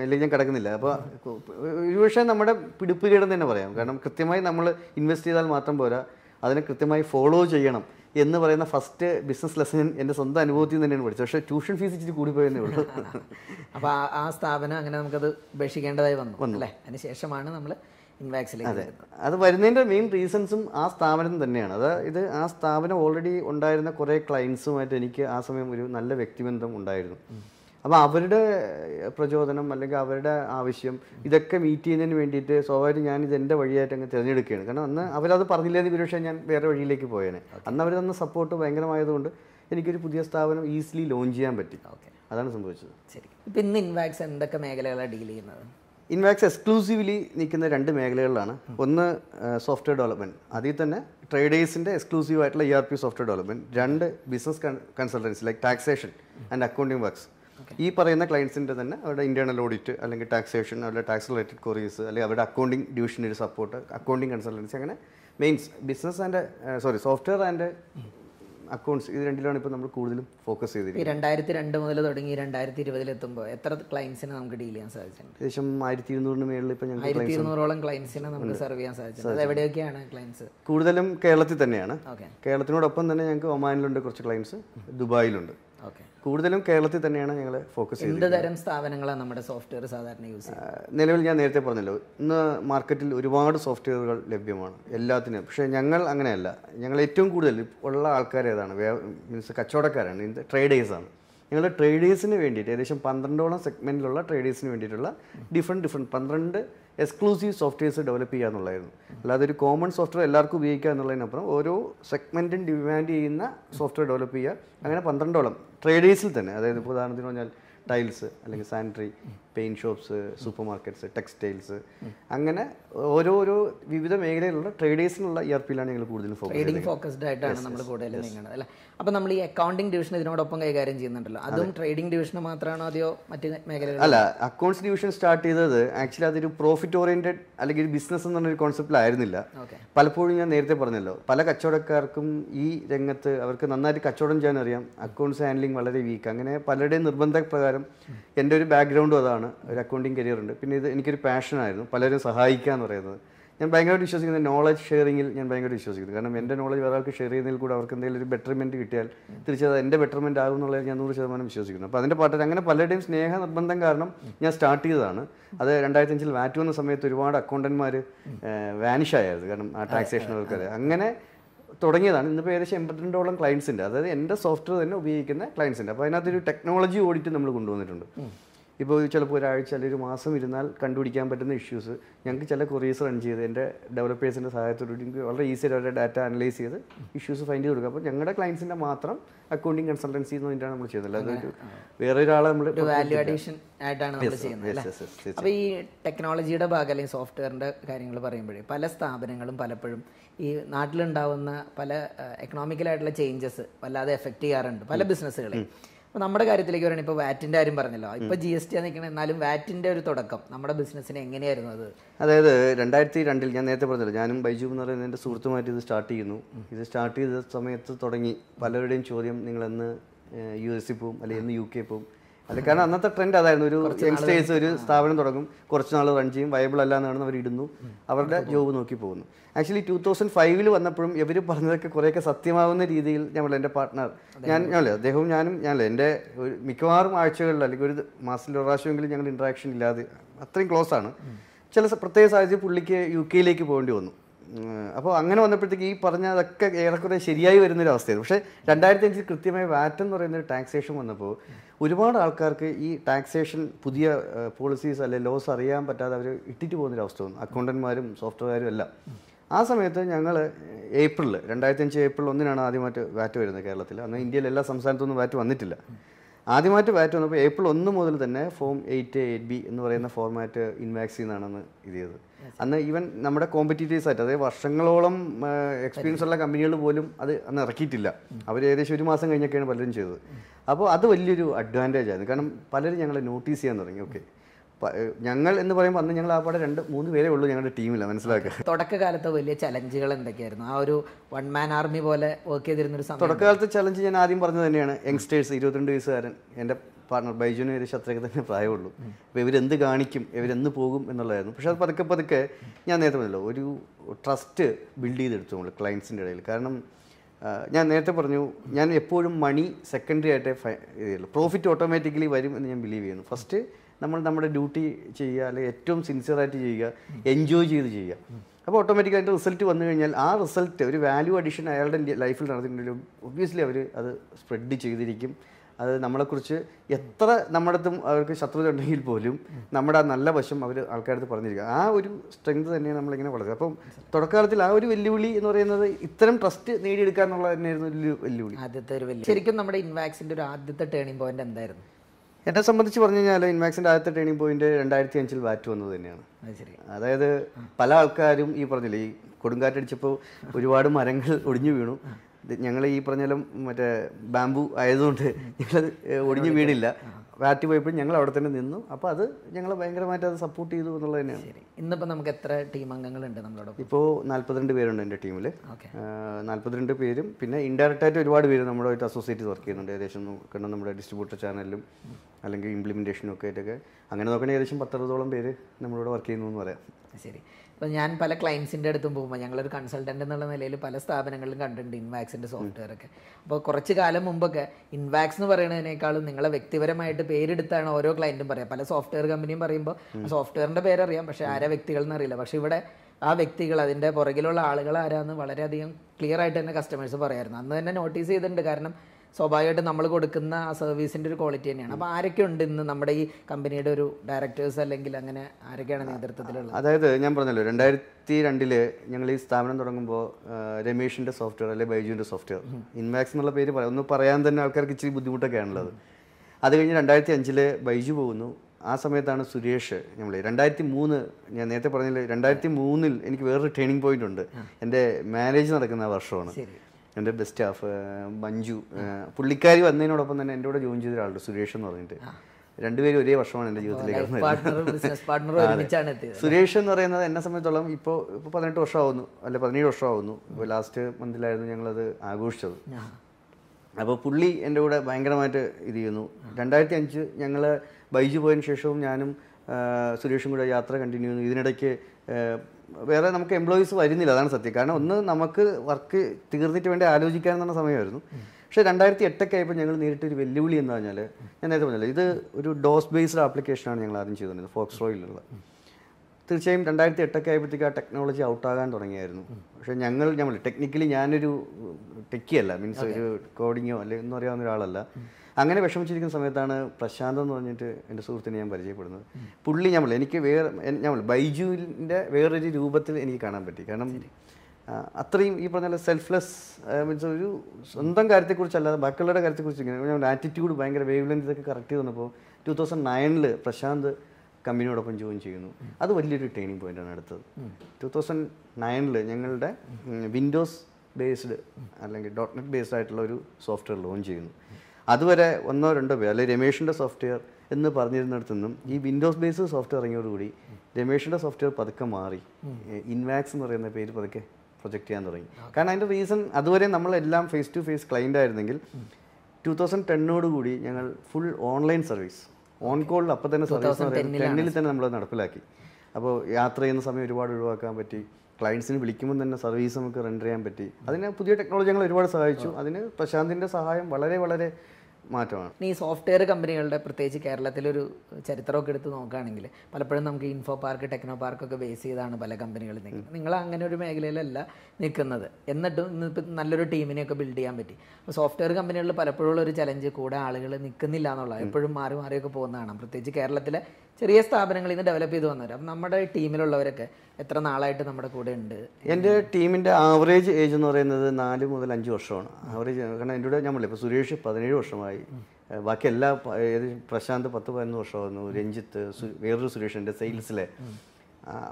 S1: അല്ലെങ്കിൽ ഞാൻ കിടക്കുന്നില്ല. അപ്പോൾ ഒരുപക്ഷെ നമ്മുടെ പിടിപ്പുകേടെന്ന് തന്നെ പറയാം. കാരണം കൃത്യമായി നമ്മൾ ഇൻവെസ്റ്റ് ചെയ്താൽ മാത്രം പോരാ. അതിനെ കൃത്യമായി ഫോളോ ചെയ്യണം. എന്ന് പറയുന്ന ഫസ്റ്റ് ബിസിനസ് ലെസൺ എന്റെ സ്വന്തം അനുഭവത്തിൽ നിന്ന് തന്നെയാണ് പഠിച്ചത്. പക്ഷേ ട്യൂഷൻ ഫീസ് ഇച്ചിരി കൂടിപ്പോയെന്നേ ഉള്ളൂ.
S2: അപ്പോൾ ആ ആ സ്ഥാപനം അങ്ങനെ നമുക്കത് ഉപേക്ഷിക്കേണ്ടതായി വന്നു അല്ലേ? അതിന് ശേഷമാണ് നമ്മൾ ഇൻവാക്സിലേക്ക് അതെ.
S1: അത് വരുന്നതിന്റെ മെയിൻ റീസൺസും ആ സ്ഥാപനം തന്നെയാണ്. അത് ഇത് ആ സ്ഥാപനം ഓൾറെഡി ഉണ്ടായിരുന്ന കുറേ ക്ലയൻസുമായിട്ട് എനിക്ക് ആ സമയം ഒരു നല്ല വ്യക്തിബന്ധം ഉണ്ടായിരുന്നു. അപ്പോൾ അവരുടെ പ്രചോദനം അല്ലെങ്കിൽ അവരുടെ ആവശ്യം ഇതൊക്കെ മീറ്റ് ചെയ്യുന്നതിന് വേണ്ടിയിട്ട് സ്വാഭാവികം ഞാൻ ഇത് എന്റെ വഴിയായിട്ട് അങ്ങ് തിരഞ്ഞെടുക്കുകയാണ്. കാരണം അന്ന് അവരത് പറഞ്ഞില്ലെങ്കിൽ ഒരുപക്ഷെ ഞാൻ വേറെ വഴിയിലേക്ക് പോയേനെ. അന്ന് അവർ തന്ന സപ്പോർട്ട് ഭയങ്കരമായതുകൊണ്ട് എനിക്കൊരു പുതിയ സ്ഥാപനം ഈസിലി ലോഞ്ച് ചെയ്യാൻ പറ്റി.
S2: ഓക്കെ
S1: അതാണ് സംഭവിച്ചത്.
S2: ശരി. ഇപ്പം ഇന്ന് ഇൻവാക്സ് എന്തൊക്കെ മേഖലകളാണ് ഡീൽ ചെയ്യുന്നത്?
S1: ഇൻവാക്സ് എക്സ്ക്ലൂസീവ്ലി നിൽക്കുന്ന രണ്ട് മേഖലകളിലാണ്. ഒന്ന് സോഫ്റ്റ്വെയർ ഡെവലപ്മെന്റ് അതിൽ തന്നെ ട്രേഡേഴ്സിന്റെ എക്സ്ക്ലൂസീവ് ആയിട്ടുള്ള E R P software development രണ്ട് business consultancy like taxation and accounting works ഈ പറയുന്ന ക്ലയൻസിന്റെ തന്നെ അവരുടെ ഇന്റേണൽ ഓഡിറ്റ് അല്ലെങ്കിൽ ടാക്സേഷൻ അവരുടെ ടാക്സ് റിലേറ്റഡ് കൊറീസ് അല്ലെങ്കിൽ അവരുടെ അക്കൗണ്ടിങ് ഡിവിഷന്റെ ഒരു സപ്പോർട്ട് അക്കൗണ്ടിങ് കൺസൾട്ടൻസി അങ്ങനെ mains business and sorry software and accounts ഇത് രണ്ടിലാണ് ഇപ്പോൾ നമ്മൾ കൂടുതലും ഫോക്കസ് ചെയ്തിരിക്കുന്നത്
S2: ഈ രണ്ടായിരത്തി രണ്ട് മുതൽ തുടങ്ങി രണ്ടായിരത്തി ഇരുപതിലെത്തുമ്പോൾ എത്ര ക്ലയൻസിനെ നമുക്ക് ഡീൽ ചെയ്യാൻ സാധിച്ചിട്ടുണ്ട്?
S1: ഏകദേശം ആയിരത്തി ഇരുന്നൂറിന് മേളിൽ ഇപ്പോൾ ഞങ്ങൾ
S2: ആയിരത്തി ഇരുന്നൂറോളം ക്ലയൻസിനെ നമുക്ക് സെർവ് ചെയ്യാൻ സാധിച്ചിട്ടുണ്ട്. എവിടെയൊക്കെയാണ് ക്ലയൻസ്
S1: കൂടുതലും കേരളത്തിൽ തന്നെയാണ്. കേരളത്തിനോടൊപ്പം തന്നെ ഞങ്ങൾക്ക് ഒമാനിലുണ്ട് കുറച്ച് ക്ലയൻസ് ദുബായിലുണ്ട്. കൂടുതലും കേരളത്തിൽ തന്നെയാണ് ഞങ്ങൾ ഫോക്കസ് ചെയ്യുന്നത്
S2: എന്ത് തരം സ്ഥാപനങ്ങളാണ് നമ്മുടെ സോഫ്റ്റ്വെയർ സാധാരണ യൂസ്
S1: നിലവിൽ ഞാൻ നേരത്തെ പറഞ്ഞല്ലോ ഇന്ന് മാർക്കറ്റിൽ ഒരുപാട് സോഫ്റ്റ്വെയറുകൾ ലഭ്യമാണ് എല്ലാത്തിനും. പക്ഷേ ഞങ്ങൾ അങ്ങനെയല്ല. ഞങ്ങൾ ഏറ്റവും കൂടുതൽ ഉള്ള ആൾക്കാർ ഏതാണ്? മീൻസ് കച്ചവടക്കാരാണ് ട്രേഡേഴ്സാണ് ഞങ്ങൾ ട്രേഡേഴ്സിന് വേണ്ടിയിട്ട് ഏകദേശം പന്ത്രണ്ടോളം സെഗ്മെന്റിലുള്ള ട്രേഡേഴ്സിന് വേണ്ടിയിട്ടുള്ള ഡിഫറെന്റ് ഡിഫറെന്റ് പന്ത്രണ്ട് എക്സ്ക്ലൂസീവ് സോഫ്റ്റ്വെയർസ് ഡെവലപ്പ് ചെയ്യുക എന്നുള്ളതായിരുന്നു. അല്ലാതെ ഒരു കോമൺ സോഫ്റ്റ്വെയർ എല്ലാവർക്കും ഉപയോഗിക്കുക എന്നുള്ളതിനപ്പുറം ഓരോ സെഗ്മെന്റും ഡിമാൻഡ് ചെയ്യുന്ന സോഫ്റ്റ്വെയർ ഡെവലപ്പ് ചെയ്യുക. അങ്ങനെ പന്ത്രണ്ടോളം ട്രേഡേഴ്സിൽ തന്നെ അതായത് ഇപ്പോൾ ഉദാഹരണത്തിന് പറഞ്ഞാൽ ടൈൽസ് അല്ലെങ്കിൽ sanitary paint shops supermarkets textiles അങ്ങനെ ഓരോരോ വിവിധ മേഖലയിലുള്ള ട്രേഡേഴ്സിനുള്ള ഇ ആർ പിയിലാണ് ഞങ്ങൾ കൂടുതലും ഫോക്കസ്
S2: ട്രേഡിംഗ് ഫോക്കസ്ഡ് ആയിട്ടാണ് നമ്മൾ കൂടുതൽ നീങ്ങുന്നത് അല്ലേ? അപ്പോൾ നമ്മൾ ഈ അക്കൗണ്ടിംഗ് ഡിവിഷൻ ഇതിനോടൊപ്പം കൈകാര്യം ചെയ്യുന്നുണ്ടല്ലോ. അതും. ട്രേഡിംഗ് ഡിവിഷൻ മാത്രമാണോ അതെയോ മറ്റ് മേഖലകൾ
S1: അല്ല അക്കൗണ്ട്സ് ഡിവിഷൻ സ്റ്റാർട്ട് ചെയ്തത് ആക്ച്വലി അതൊരു പ്രോഫിറ്റ് ഓറിയന്റഡ് അല്ലെങ്കിൽ ഒരു ബിസിനസ് എന്ന് പറഞ്ഞൊരു കോൺസെപ്റ്റിലായിരുന്നില്ല പലപ്പോഴും ഞാൻ നേരത്തെ പറഞ്ഞല്ലോ പല കച്ചവടക്കാർക്കും ഈ രംഗത്ത് അവർക്ക് നന്നായിട്ട് കച്ചവടം ചെയ്യാൻ അറിയാം അക്കൗണ്ട്സ് ഹാൻഡ്ലിംഗ് വളരെ വീക്ക് അങ്ങനെ പലരുടെയും നിർബന്ധ പ്രകാരം എന്റെ ഒരു ബാക്ക്ഗ്രൗണ്ടും അതാണ്. ഒരു അക്കൗണ്ടിങ് കരിയർ ഉണ്ട്. പിന്നെ ഇത് എനിക്കൊരു പാഷനായിരുന്നു പലരും സഹായിക്കുക എന്ന് പറയുന്നത്. ഞാൻ ഭയങ്കരമായിട്ട് വിശ്വസിക്കുന്നത് നോളജ് ഷെയറിങ്ങിൽ ഞാൻ ഭയങ്കരമായിട്ട് വിശ്വസിക്കുന്നു. കാരണം എന്റെ നോളജ് വേറെ ആൾക്ക് ഷെയർ ചെയ്യുന്നതിൽ കൂടെ അവർക്ക് എന്തെങ്കിലും ഒരു ബെറ്റർമെന്റ് കിട്ടിയാൽ തിരിച്ചത് എന്റെ ബെറ്റർമെന്റ് ആകും എന്നുള്ളത് ഞാൻ നൂറ് ശതമാനം വിശ്വസിക്കുന്നു. അപ്പോൾ അതിന്റെ പാട്ട് അങ്ങനെ പലരുടെയും സ്നേഹ നിർബന്ധം കാരണം ഞാൻ സ്റ്റാർട്ട് ചെയ്തതാണ്. അത് രണ്ടായിരത്തി അഞ്ചിൽ വാറ്റ് വന്ന സമയത്ത് ഒരുപാട് അക്കൗണ്ടന്മാർ വാനിഷ് ആയിരുന്നു കാരണം ആ ടാക്സേഷൻ ആൾക്കാർ അങ്ങനെ തുടങ്ങിയതാണ്. ഇന്നിപ്പോൾ ഏകദേശം എൺപത്തിരണ്ടോളം ക്ലയൻസ് ഉണ്ട്. അതായത് എന്റെ സോഫ്റ്റ്വെയർ തന്നെ ഉപയോഗിക്കുന്ന ക്ലയൻസ് ഉണ്ട്. അപ്പോൾ അതിനകത്തൊരു ടെക്നോളജി ഓഡിറ്റ് നമ്മൾ കൊണ്ടുവന്നിട്ടുണ്ട്. ഇപ്പോൾ ചിലപ്പോൾ ഒരാഴ്ച അല്ലെങ്കിൽ ഒരു മാസം ഇരുന്നാൽ കണ്ടുപിടിക്കാൻ പറ്റുന്ന ഇഷ്യൂസ് ഞങ്ങൾക്ക് ചില കൊറിയേഴ്സ് റൺ ചെയ്ത് എന്റെ ഡെവലപ്പേഴ്സിന്റെ സഹായത്തോടുകൂടി എനിക്ക് വളരെ ഈസി ആയിട്ട് അവരുടെ ഡാറ്റ അനലൈസ് ചെയ്ത് ഇഷ്യൂസ് ഫൈൻഡ് ചെയ്ത് കൊടുക്കുക അപ്പോൾ ഞങ്ങളുടെ ക്ലയൻസിന്റെ മാത്രം അക്കൗണ്ടിങ് കൺസൾട്ടൻസി എന്ന് പറഞ്ഞിട്ടാണ് നമ്മൾ ചെയ്യുന്നത്. അതൊരു വേറെ ഒരാളെ നമ്മൾ
S2: വാല്യൂ അഡീഷൻ ആയിട്ടാണ് നമ്മൾ ചെയ്യുന്നത്. അപ്പോൾ ഈ ടെക്നോളജിയുടെ ഭാഗം അല്ലെങ്കിൽ സോഫ്റ്റ്വെയറിന്റെ കാര്യങ്ങൾ പറയുമ്പോഴേ പല സ്ഥാപനങ്ങളും പലപ്പോഴും ഈ നാട്ടിലുണ്ടാവുന്ന പല എക്കണോമിക്കലായിട്ടുള്ള ചേഞ്ചസ് വല്ലാതെ എഫക്റ്റ് ചെയ്യാറുണ്ട് പല ബിസിനസ്സുകളെ അപ്പോൾ നമ്മുടെ കാര്യത്തിലേക്ക് വരണം. ഇപ്പോൾ വാറ്റിന്റെ കാര്യം പറഞ്ഞല്ലോ. ഇപ്പോൾ ജി എസ് ടി നിൽക്കണം എന്നാലും വാറ്റിന്റെ ഒരു തുടക്കം നമ്മുടെ ബിസിനസ്സിന് എങ്ങനെയായിരുന്നു അത്?
S1: അതായത് രണ്ടായിരത്തി രണ്ടിൽ ഞാൻ നേരത്തെ പറഞ്ഞില്ല ഞാനും ബൈജു എന്ന് പറയുന്ന എന്റെ സുഹൃത്തുമായിട്ട് ഇത് സ്റ്റാർട്ട് ചെയ്യുന്നു. ഇത് സ്റ്റാർട്ട് ചെയ്ത സമയത്ത് തുടങ്ങി പലരുടെയും ചോദ്യം നിങ്ങൾ എന്ന് യു എസിൽ പോവും അല്ലെങ്കിൽ എന്ന് യു കെ പോവും. അത് കാരണം അന്നത്തെ ട്രെൻഡ് അതായിരുന്നു. ഒരു യങ്സ്റ്റേഴ്സ് ഒരു സ്ഥാപനം തുടങ്ങും. കുറച്ച് നാൾ റൺ ചെയ്യും. വയബിൾ അല്ല എന്നാണ് അവർ ഇടുന്നു. അവരുടെ ജോബ് നോക്കി പോകുന്നു. ആക്ച്വലി ടൂ തൗസൻഡ് ഫൈവിൽ വന്നപ്പോഴും ഇവർ പറഞ്ഞതൊക്കെ കുറേയൊക്കെ സത്യമാവുന്ന രീതിയിൽ ഞങ്ങൾ എന്റെ പാർട്ട്ണർ ഞാൻ ഞാനല്ലേ അദ്ദേഹവും ഞാനും ഞാനല്ലേ എന്റെ ഒരു മിക്കവാറും ആഴ്ചകളിൽ അല്ലെങ്കിൽ ഒരു മാസത്തിൽ ഒരു പ്രാവശ്യമെങ്കിലും ഞങ്ങൾ ഇൻട്രാക്ഷൻ ഇല്ലാതെ അത്രയും ക്ലോസ് ആണ്. ചില പ്രത്യേക സാഹചര്യം പുള്ളിക്ക് യു കെയിലേക്ക് പോകേണ്ടി വന്നു. അപ്പോൾ അങ്ങനെ വന്നപ്പോഴത്തേക്ക് ഈ പറഞ്ഞതൊക്കെ ഏറെക്കുറെ ശരിയായി അവസ്ഥയായിരുന്നു പക്ഷേ രണ്ടായിരത്തി അഞ്ചിൽ കൃത്യമായി വാറ്റ് എന്ന് പറയുന്ന ഒരു ടാക്സേഷൻ വന്നപ്പോൾ ഒരുപാട് ആൾക്കാർക്ക് ഈ ടാക്സേഷൻ പുതിയ പോളിസീസ് അല്ലെ ലോസ് അറിയാൻ പറ്റാതെ അവർ ഇട്ടിട്ട് പോകുന്നൊരു അവസ്ഥ വന്നു അക്കൗണ്ടന്മാരും സോഫ്റ്റ്വെയറും എല്ലാം. ആ സമയത്ത് ഞങ്ങൾ ഏപ്രിൽ രണ്ടായിരത്തി അഞ്ച് ഏപ്രിൽ ഒന്നിനാണ് ആദ്യമായിട്ട് വാറ്റ് വരുന്നത് കേരളത്തിൽ അന്ന് ഇന്ത്യയിൽ എല്ലാ സംസ്ഥാനത്തൊന്നും വാറ്റ് വന്നിട്ടില്ല. ആദ്യമായിട്ട് വാറ്റ് വന്നപ്പോൾ ഏപ്രിൽ ഒന്ന് മുതൽ തന്നെ ഫോം എയ്റ്റ് എയ്റ്റ് ബി എന്ന് പറയുന്ന ഫോർമാറ്റ് ഇൻവാക്സിൽ നിന്നാണ് ഇത് ചെയ്തത്. അന്ന് ഈവൻ നമ്മുടെ കോമ്പറ്റീറ്റീവ്സ് ആയിട്ട് അതായത് വർഷങ്ങളോളം എക്സ്പീരിയൻസ് ഉള്ള കമ്പനികൾ പോലും അത് അന്ന് ഇറക്കിയിട്ടില്ല. അവർ ഏകദേശം ഒരു മാസം കഴിഞ്ഞൊക്കെയാണ് പലരും ചെയ്തത്. അപ്പോൾ അത് വലിയൊരു അഡ്വാന്റേജ് ആയിരുന്നു. കാരണം പലരും ഞങ്ങളെ നോട്ടീസ് ചെയ്യാൻ തുടങ്ങി. ഓക്കെ ഞങ്ങൾ എന്ന് പറയുമ്പോൾ അന്ന് ഞങ്ങൾ ആ പാടെ രണ്ട് മൂന്ന് പേരേ ഉള്ളൂ ഞങ്ങളുടെ ടീമില്ല മനസ്സിലാക്കുക
S2: തുടക്കകാലത്ത് വലിയ ചലഞ്ചുകൾ എന്തൊക്കെയായിരുന്നു? ആ ഒരു വൺ മാൻ ആർമി പോലെ വർക്ക് ചെയ്തിരുന്ന ഒരു സമയം
S1: തുടക്കകാലത്ത് ചലഞ്ച് ഞാൻ ആദ്യം പറഞ്ഞത് തന്നെയാണ്. യങ്സ്റ്റേഴ്സ് ഇരുപത്തിരണ്ട് വയസ്സുകാരൻ എന്റെ പാർട്ണർ ബൈജുവിന് ഒരു അത്രയ്ക്ക് തന്നെ പ്രായമുള്ളൂ. അപ്പോൾ ഇവരെന്ത് കാണിക്കും ഇവരെന്ന് പോകും എന്നുള്ളതായിരുന്നു. പക്ഷേ അത് പതുക്കെ പതുക്കെ ഞാൻ നേരത്തെ പറഞ്ഞല്ലോ ഒരു ട്രസ്റ്റ് ബിൽഡ് ചെയ്തെടുത്തു നമ്മൾ ക്ലയൻസിന്റെ ഇടയിൽ. കാരണം ഞാൻ നേരത്തെ പറഞ്ഞു ഞാൻ എപ്പോഴും മണി സെക്കൻഡറി ആയിട്ടേ പ്രോഫിറ്റ് ഓട്ടോമാറ്റിക്കലി വരും എന്ന് ഞാൻ ബിലീവ് ചെയ്യുന്നു. ഫസ്റ്റ് നമ്മൾ നമ്മുടെ ഡ്യൂട്ടി ചെയ്യുക അല്ലെങ്കിൽ ഏറ്റവും സിൻസിയറായിട്ട് ചെയ്യുക എൻജോയ് ചെയ്ത് ചെയ്യുക. അപ്പോൾ ഓട്ടോമാറ്റിക്കലി അതിന്റെ റിസൾട്ട് വന്നു കഴിഞ്ഞാൽ ആ റിസൾട്ട് ഒരു വാല്യൂ അഡീഷൻ അയാളുടെ ലൈഫിൽ നടന്നിട്ടുണ്ടെങ്കിലും ഒബ്വിയസ്ലി അവർ അത് സ്പ്രെഡ് ചെയ്തിരിക്കും. അത് നമ്മളെക്കുറിച്ച് എത്ര നമ്മുടെ അടുത്തും അവർക്ക് ശത്രുത ഉണ്ടെങ്കിൽ പോലും നമ്മുടെ ആ നല്ല വശം അവർ ആൾക്കാരടുത്ത് പറഞ്ഞിരിക്കുക. ആ ഒരു സ്ട്രെങ്ത് തന്നെയാണ് നമ്മളിങ്ങനെ വളരുക അപ്പം തുടക്കകാലത്തിൽ ആ ഒരു വെല്ലുവിളി എന്ന് പറയുന്നത് ഇത്തരം ട്രസ്റ്റ് നേടിയെടുക്കുക എന്നുള്ളത് തന്നെയായിരുന്നു ഒരു വെല്ലുവിളി.
S2: ആദ്യത്തെ ഒരു വെല്ലുവിളി. ശരിക്കും നമ്മുടെ ഇൻവാക്സിന്റെ ഒരു ആദ്യത്തെ ടേണിംഗ് പോയിന്റ് എന്തായിരുന്നു?
S1: എന്നെ സംബന്ധിച്ച് പറഞ്ഞു കഴിഞ്ഞാൽ ഇൻവാക്സിന്റെ ആദ്യത്തെ ടേണിംഗ് പോയിന്റ് രണ്ടായിരത്തി അഞ്ചിൽ വാറ്റ് വന്നത് തന്നെയാണ്. അതായത് പല ആൾക്കാരും ഈ പറഞ്ഞില്ലേ ഈ കൊടുങ്കാറ്റടിച്ചപ്പോൾ ഒരുപാട് മരങ്ങൾ ഒടിഞ്ഞു വീണു. ഞങ്ങൾ ഈ പറഞ്ഞാലും മറ്റേ ബാമ്പു ആയതുകൊണ്ട് ഞങ്ങൾ ഒടിഞ്ഞു വീണില്ല. വാറ്റ് പോയപ്പോൾ ഞങ്ങൾ അവിടെ തന്നെ നിന്നു. അപ്പോൾ അത് ഞങ്ങൾ ഭയങ്കരമായിട്ട് അത് സപ്പോർട്ട് ചെയ്തു എന്നുള്ളത് തന്നെയാണ്.
S2: ശരി. ഇന്നിപ്പോൾ നമുക്ക് എത്ര ടീം അംഗങ്ങളുണ്ട് നമ്മളോട്
S1: ഇപ്പോൾ നാൽപ്പത്തിരണ്ട് പേരുണ്ട് എന്റെ ടീമിൽ നാൽപ്പത്തിരണ്ട് പേരും പിന്നെ ഇൻഡയറക്റ്റ് ആയിട്ട് ഒരുപാട് പേര് നമ്മുമായിട്ട് അസോസിയേറ്റ് വർക്ക് ചെയ്യുന്നുണ്ട്. ഏകദേശം നോക്കണം നമ്മുടെ ഡിസ്ട്രിബ്യൂട്ടർ ചാനലിലും അല്ലെങ്കിൽ ഇംപ്ലിമെന്റേഷനും ഒക്കെ ആയിട്ടൊക്കെ. അങ്ങനെ നോക്കണേ ഏകദേശം പത്തറുപതോളം പേര് നമ്മളോട് വർക്ക് ചെയ്യുന്നു എന്ന് പറയാം.
S2: ശരി. ഇപ്പോൾ ഞാൻ പല ക്ലയൻസിന്റെ അടുത്തും പോകുമ്പോൾ ഞങ്ങളൊരു കൺസൾട്ടന്റ് എന്നുള്ള നിലയിൽ പല സ്ഥാപനങ്ങളിലും കണ്ടിട്ടുണ്ട് ഇൻവാക്സിന്റെ സോഫ്റ്റ്വെയർ ഒക്കെ. അപ്പോൾ കുറച്ച് കാലം മുമ്പൊക്കെ ഇൻവാക്സ് എന്ന് പറയുന്നതിനേക്കാളും നിങ്ങളെ വ്യക്തിപരമായിട്ട് പേരെടുത്താണ് ഓരോ ക്ലയന്റും പറയുക പല സോഫ്റ്റ്വെയർ കമ്പനിയും പറയുമ്പോൾ സോഫ്റ്റ്വെയറിന്റെ പേരറിയാം പക്ഷേ ആരാ വ്യക്തികൾ എന്നറിയില്ല. പക്ഷേ ഇവിടെ ആ വ്യക്തികൾ അതിന്റെ പുറകിലുള്ള ആളുകൾ ആരാന്ന് വളരെയധികം ക്ലിയർ ആയിട്ട് തന്നെ കസ്റ്റമേഴ്സ് പറയായിരുന്നു. അന്ന് തന്നെ നോട്ടീസ് ചെയ്തിട്ടുണ്ട്. കാരണം സ്വാഭാവികമായിട്ടും നമ്മൾ കൊടുക്കുന്ന ആ സർവീസിന്റെ ഒരു ക്വാളിറ്റി തന്നെയാണ്. അപ്പോൾ ആരൊക്കെ ഉണ്ട് ഇന്ന് നമ്മുടെ ഈ കമ്പനിയുടെ ഒരു ഡയറക്ടേഴ്സ് അല്ലെങ്കിൽ അങ്ങനെ ആരൊക്കെയാണ് നേതൃത്വത്തിലുള്ളത്?
S1: അതായത് ഞാൻ പറഞ്ഞല്ലോ രണ്ടായിരത്തി രണ്ടിൽ ഞങ്ങൾ ഈ സ്ഥാപനം തുടങ്ങുമ്പോൾ രമേഷിന്റെ സോഫ്റ്റ്വെയർ അല്ലെങ്കിൽ ബൈജുവിന്റെ സോഫ്റ്റ്വെയർ ഇൻവാക്സ് എന്നുള്ള പേര് പറയാം. ഒന്ന് പറയാൻ തന്നെ ആൾക്കാർക്ക് ഇച്ചിരി ബുദ്ധിമുട്ടൊക്കെയാണുള്ളത് അത് കഴിഞ്ഞ് രണ്ടായിരത്തി അഞ്ചിൽ ബൈജു പോകുന്നു. ആ സമയത്താണ് സുരേഷ് നമ്മൾ രണ്ടായിരത്തി മൂന്ന് ഞാൻ നേരത്തെ പറഞ്ഞില്ല രണ്ടായിരത്തി മൂന്നിൽ എനിക്ക് വേറൊരു ട്രെയിനിങ് പോയിന്റ് ഉണ്ട്. എന്റെ മാരേജ് നടക്കുന്ന വർഷമാണ്. എന്റെ ബെസ്റ്റ് സ്റ്റാഫ് മഞ്ജു പുള്ളിക്കാരി വന്നതിനോടൊപ്പം തന്നെ എന്റെ കൂടെ ജോയിൻ ചെയ്ത ഒരാളുണ്ട് സുരേഷ് എന്ന് പറഞ്ഞിട്ട്. രണ്ടുപേരും ഒരേ വർഷമാണ് എന്റെ ജീവിതത്തിലേക്ക് സുരേഷ് എന്ന് പറയുന്നത് എന്നെ സംബന്ധിച്ചോളം ഇപ്പോൾ ഇപ്പോൾ പതിനെട്ട് വർഷമാവുന്നു അല്ലെ പതിനേഴ് വർഷമാവുന്നു. ഇപ്പോൾ ലാസ്റ്റ് മന്തിലായിരുന്നു ഞങ്ങളത് ആഘോഷിച്ചത്. അപ്പോൾ പുള്ളി എന്റെ കൂടെ ഭയങ്കരമായിട്ട് ഇത് ചെയ്യുന്നു. രണ്ടായിരത്തി അഞ്ച് ഞങ്ങൾ ബൈജു പോയതിന് ശേഷവും ഞാനും സുരേഷും കൂടെ യാത്ര കണ്ടിന്യൂ ചെയ്യുന്നു. ഇതിനിടയ്ക്ക് വേറെ നമുക്ക് എംപ്ലോയീസ് വരുന്നില്ല അതാണ് സത്യം. കാരണം ഒന്ന് നമുക്ക് വർക്ക് തീർന്നിട്ട് വേണ്ടി ആലോചിക്കാൻ എന്നുള്ള സമയമായിരുന്നു. പക്ഷേ രണ്ടായിരത്തി എട്ടൊക്കെ ആയപ്പോൾ ഞങ്ങൾ നേരിട്ടൊരു വെല്ലുവിളി എന്ന് പറഞ്ഞാൽ ഞാൻ നേരത്തെ പറഞ്ഞല്ലോ ഇത് ഒരു ഡോസ് ബേസ്ഡ് ആപ്ലിക്കേഷനാണ് ഞങ്ങൾ ആദ്യം ചെയ്തിരുന്നത് ഫോക്സ് റോയിലുള്ള തീർച്ചയായും രണ്ടായിരത്തി എട്ടൊക്കെ ആയപ്പോഴത്തേക്ക് ആ ടെക്നോളജി ഔട്ടാകാൻ തുടങ്ങിയായിരുന്നു. പക്ഷേ ഞങ്ങൾ ഞങ്ങൾ ടെക്നിക്കലി ഞാനൊരു ടെക്കിയല്ല മീൻസ് ഒരു കോഡിങ്ങോ അല്ലെങ്കിൽ ഒന്നും അറിയാവുന്ന ഒരാളല്ല. അങ്ങനെ വിഷമിച്ചിരിക്കുന്ന സമയത്താണ് പ്രശാന്ത് എന്ന് പറഞ്ഞിട്ട് എന്റെ സുഹൃത്തിനെ ഞാൻ പരിചയപ്പെടുന്നത്. പുള്ളി ഞമ്മൾ എനിക്ക് വേറെ ഞമ്മൾ ബൈജുവിന്റെ വേറൊരു രൂപത്തിൽ എനിക്ക് കാണാൻ പറ്റി. കാരണം അത്രയും ഈ പറഞ്ഞ സെൽഫ്ലെസ് മീൻസ് ഒരു സ്വന്തം കാര്യത്തെക്കുറിച്ചല്ലാതെ ബാക്കിയുള്ളവരുടെ കാര്യത്തെക്കുറിച്ച് ഇങ്ങനെ ആറ്റിറ്റ്യൂഡ് ഭയങ്കര വേവ് ലെങ്ത് ഇതൊക്കെ കറക്റ്റ് ചെയ്ത് വന്നപ്പോൾ ടൂ തൗസൻഡ് നയനിൽ പ്രശാന്ത് കമ്പനിയോടൊപ്പം ജോയിൻ ചെയ്യുന്നു. അത് വലിയൊരു ട്രെയിനിങ് പോയിന്റാണ് അടുത്തത്. ടു തൗസൻഡ് നയനിൽ ഞങ്ങളുടെ വിൻഡോസ് ബേസ്ഡ് അല്ലെങ്കിൽ. ഡോട്ട് നെറ്റ് ബേസ്ഡ് ആയിട്ടുള്ള ഒരു സോഫ്റ്റ്വെയർ ലോഞ്ച് ചെയ്യുന്നു. അതുവരെ ഒന്നോ രണ്ടോ പേര് അല്ലെങ്കിൽ രമേഷിന്റെ സോഫ്റ്റ്വെയർ എന്ന് പറഞ്ഞിരുന്നിടത്തു നിന്നും ഈ വിൻഡോസ് ബേസ്ഡ് സോഫ്റ്റ്വെയർ ഇറങ്ങിയോടുകൂടി രമേഷിന്റെ സോഫ്റ്റ്വെയർ പതുക്കെ മാറി. ഇൻവാക്സ് എന്ന് പറയുന്ന പേര് പതുക്കെ പ്രൊജക്റ്റ് ചെയ്യാൻ തുടങ്ങി. കാരണം അതിന്റെ റീസൺ അതുവരെ നമ്മളെല്ലാം ഫേസ് ടു ഫേസ് ക്ലൈന്റ് ആയിരുന്നെങ്കിൽ ടു തൗസൻഡ് ടെന്നോടുകൂടി ഞങ്ങൾ ഫുൾ ഓൺലൈൻ സർവീസ് ഓൺ കോളിൽ അപ്പം തന്നെ സർവീസ് ടെന്നിൽ തന്നെ നമ്മൾ നടപ്പിലാക്കി. അപ്പോൾ യാത്ര ചെയ്യുന്ന സമയം ഒരുപാട് ഒഴിവാക്കാൻ പറ്റി. ക്ലയൻസിന് വിളിക്കുമ്പോൾ തന്നെ സർവീസ് നമുക്ക് റെൻഡർ ചെയ്യാൻ പറ്റി. അതിന് പുതിയ ടെക്നോളജി ഞങ്ങൾ ഒരുപാട് സഹായിച്ചു. അതിന് പ്രശാന്തിന്റെ സഹായം വളരെ വളരെ മാറ്റമാണ്.
S2: ഈ സോഫ്റ്റ്വെയർ കമ്പനികളുടെ പ്രത്യേകിച്ച് കേരളത്തിലൊരു ചരിത്രമൊക്കെ എടുത്ത് നോക്കുകയാണെങ്കിൽ പലപ്പോഴും നമുക്ക് ഇൻഫോ പാർക്ക് ടെക്നോ പാർക്കൊക്കെ ബേസ് ചെയ്താണ് പല കമ്പനികളും നിൽക്കുന്നത്. നിങ്ങൾ അങ്ങനെ ഒരു മേഖലയിലല്ല നിൽക്കുന്നത്. എന്നിട്ടും ഇന്നിപ്പോൾ നല്ലൊരു ടീമിനെയൊക്കെ ബിൽഡ് ചെയ്യാൻ പറ്റി. അപ്പോൾ സോഫ്റ്റ്വെയർ കമ്പനികളിൽ പലപ്പോഴും ഒരു ചലഞ്ച് കൂടെ ആളുകൾ നിൽക്കുന്നില്ല എന്നുള്ളത് എപ്പോഴും മാറി മാറിയൊക്കെ പോകുന്നതാണ്. പ്രത്യേകിച്ച് കേരളത്തിലെ ചെറിയ സ്ഥാപനങ്ങളിൽ നിന്ന് ഡെവലപ്പ് ചെയ്ത് വന്നവർ അപ്പം നമ്മുടെ ടീമിലുള്ളവരൊക്കെ എത്ര നാളായിട്ട് നമ്മുടെ കൂടെ ഉണ്ട്?
S1: എന്റെ ടീമിന്റെ ആവറേജ് ഏജ് എന്ന് പറയുന്നത് നാല് മുതൽ അഞ്ച് വർഷമാണ്. ആവറേജ് കാരണം എന്റെ കൂടെ പറഞ്ഞില്ല ഇപ്പോൾ സുരേഷ് പതിനേഴ് വർഷമായി. ബാക്കി എല്ലാ പ്രശാന്ത് പത്ത് പതിനൊന്ന് വർഷമായിരുന്നു രഞ്ജിത്ത് വേറൊരു സുരേഷ് എന്റെ സെയിൽസിലെ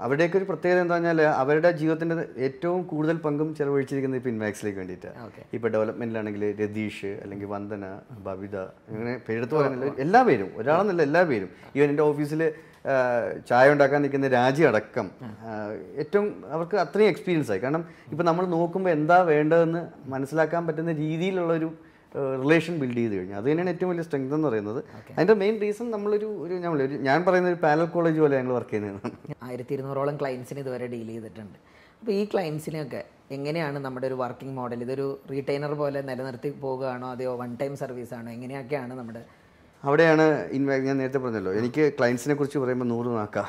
S1: അവരുടെയൊക്കെ ഒരു പ്രത്യേകത എന്താ പറഞ്ഞാൽ അവരുടെ ജീവിതത്തിന്റെ ഏറ്റവും കൂടുതൽ പങ്കും ചെലവഴിച്ചിരിക്കുന്നത് ഇപ്പോൾ ഇൻവാക്സിലേക്ക് വേണ്ടിയിട്ടാണ് ഇപ്പോൾ ഡെവലപ്മെന്റിലാണെങ്കിൽ രതീഷ് അല്ലെങ്കിൽ വന്ദന ബബിത അങ്ങനെ പേരെടുത്ത് പറയുന്നില്ല എല്ലാ പേരും ഒരാളെന്നല്ല എല്ലാ പേരും. ഈവൻ എന്റെ ഓഫീസിൽ ചായ ഉണ്ടാക്കാൻ നിൽക്കുന്ന രാജി അടക്കം ഏറ്റവും അവർക്ക് അത്രയും എക്സ്പീരിയൻസ് ആയി. കാരണം ഇപ്പോൾ നമ്മൾ നോക്കുമ്പോൾ എന്താ വേണ്ടതെന്ന് മനസ്സിലാക്കാൻ പറ്റുന്ന രീതിയിലുള്ളൊരു റിലേഷൻ ബിൽഡ് ചെയ്ത് കഴിഞ്ഞു. അത് തന്നെയാണ് ഏറ്റവും വലിയ സ്ട്രെങ്ത് എന്ന് പറയുന്നത്. അതിന്റെ മെയിൻ റീസൺ നമ്മളൊരു ഒരു നമ്മൾ ഒരു ഞാൻ പറയുന്ന ഒരു പാനൽ കോളേജ് പോലെ ഞങ്ങൾ വർക്ക് ചെയ്യുന്നതാണ്
S2: ആയിരത്തി ഇരുന്നൂറോളം ക്ലയൻസിന് ഇതുവരെ ഡീൽ ചെയ്തിട്ടുണ്ട്. അപ്പോൾ ഈ ക്ലയൻസിനെയൊക്കെ എങ്ങനെയാണ് നമ്മുടെ ഒരു വർക്കിംഗ് മോഡൽ ഇതൊരു റീറ്റെയിനർ പോലെ നിലനിർത്തി പോവുകയാണോ? അതെയോ വൺ ടൈം സർവീസ് ആണോ? എങ്ങനെയൊക്കെയാണ് നമ്മുടെ
S1: അവിടെയാണ് ഇൻവാക്ട് ഞാൻ നേരത്തെ പറഞ്ഞല്ലോ. എനിക്ക് ക്ലയൻസിനെ കുറിച്ച് പറയുമ്പോൾ നൂറ് നാക്കാം.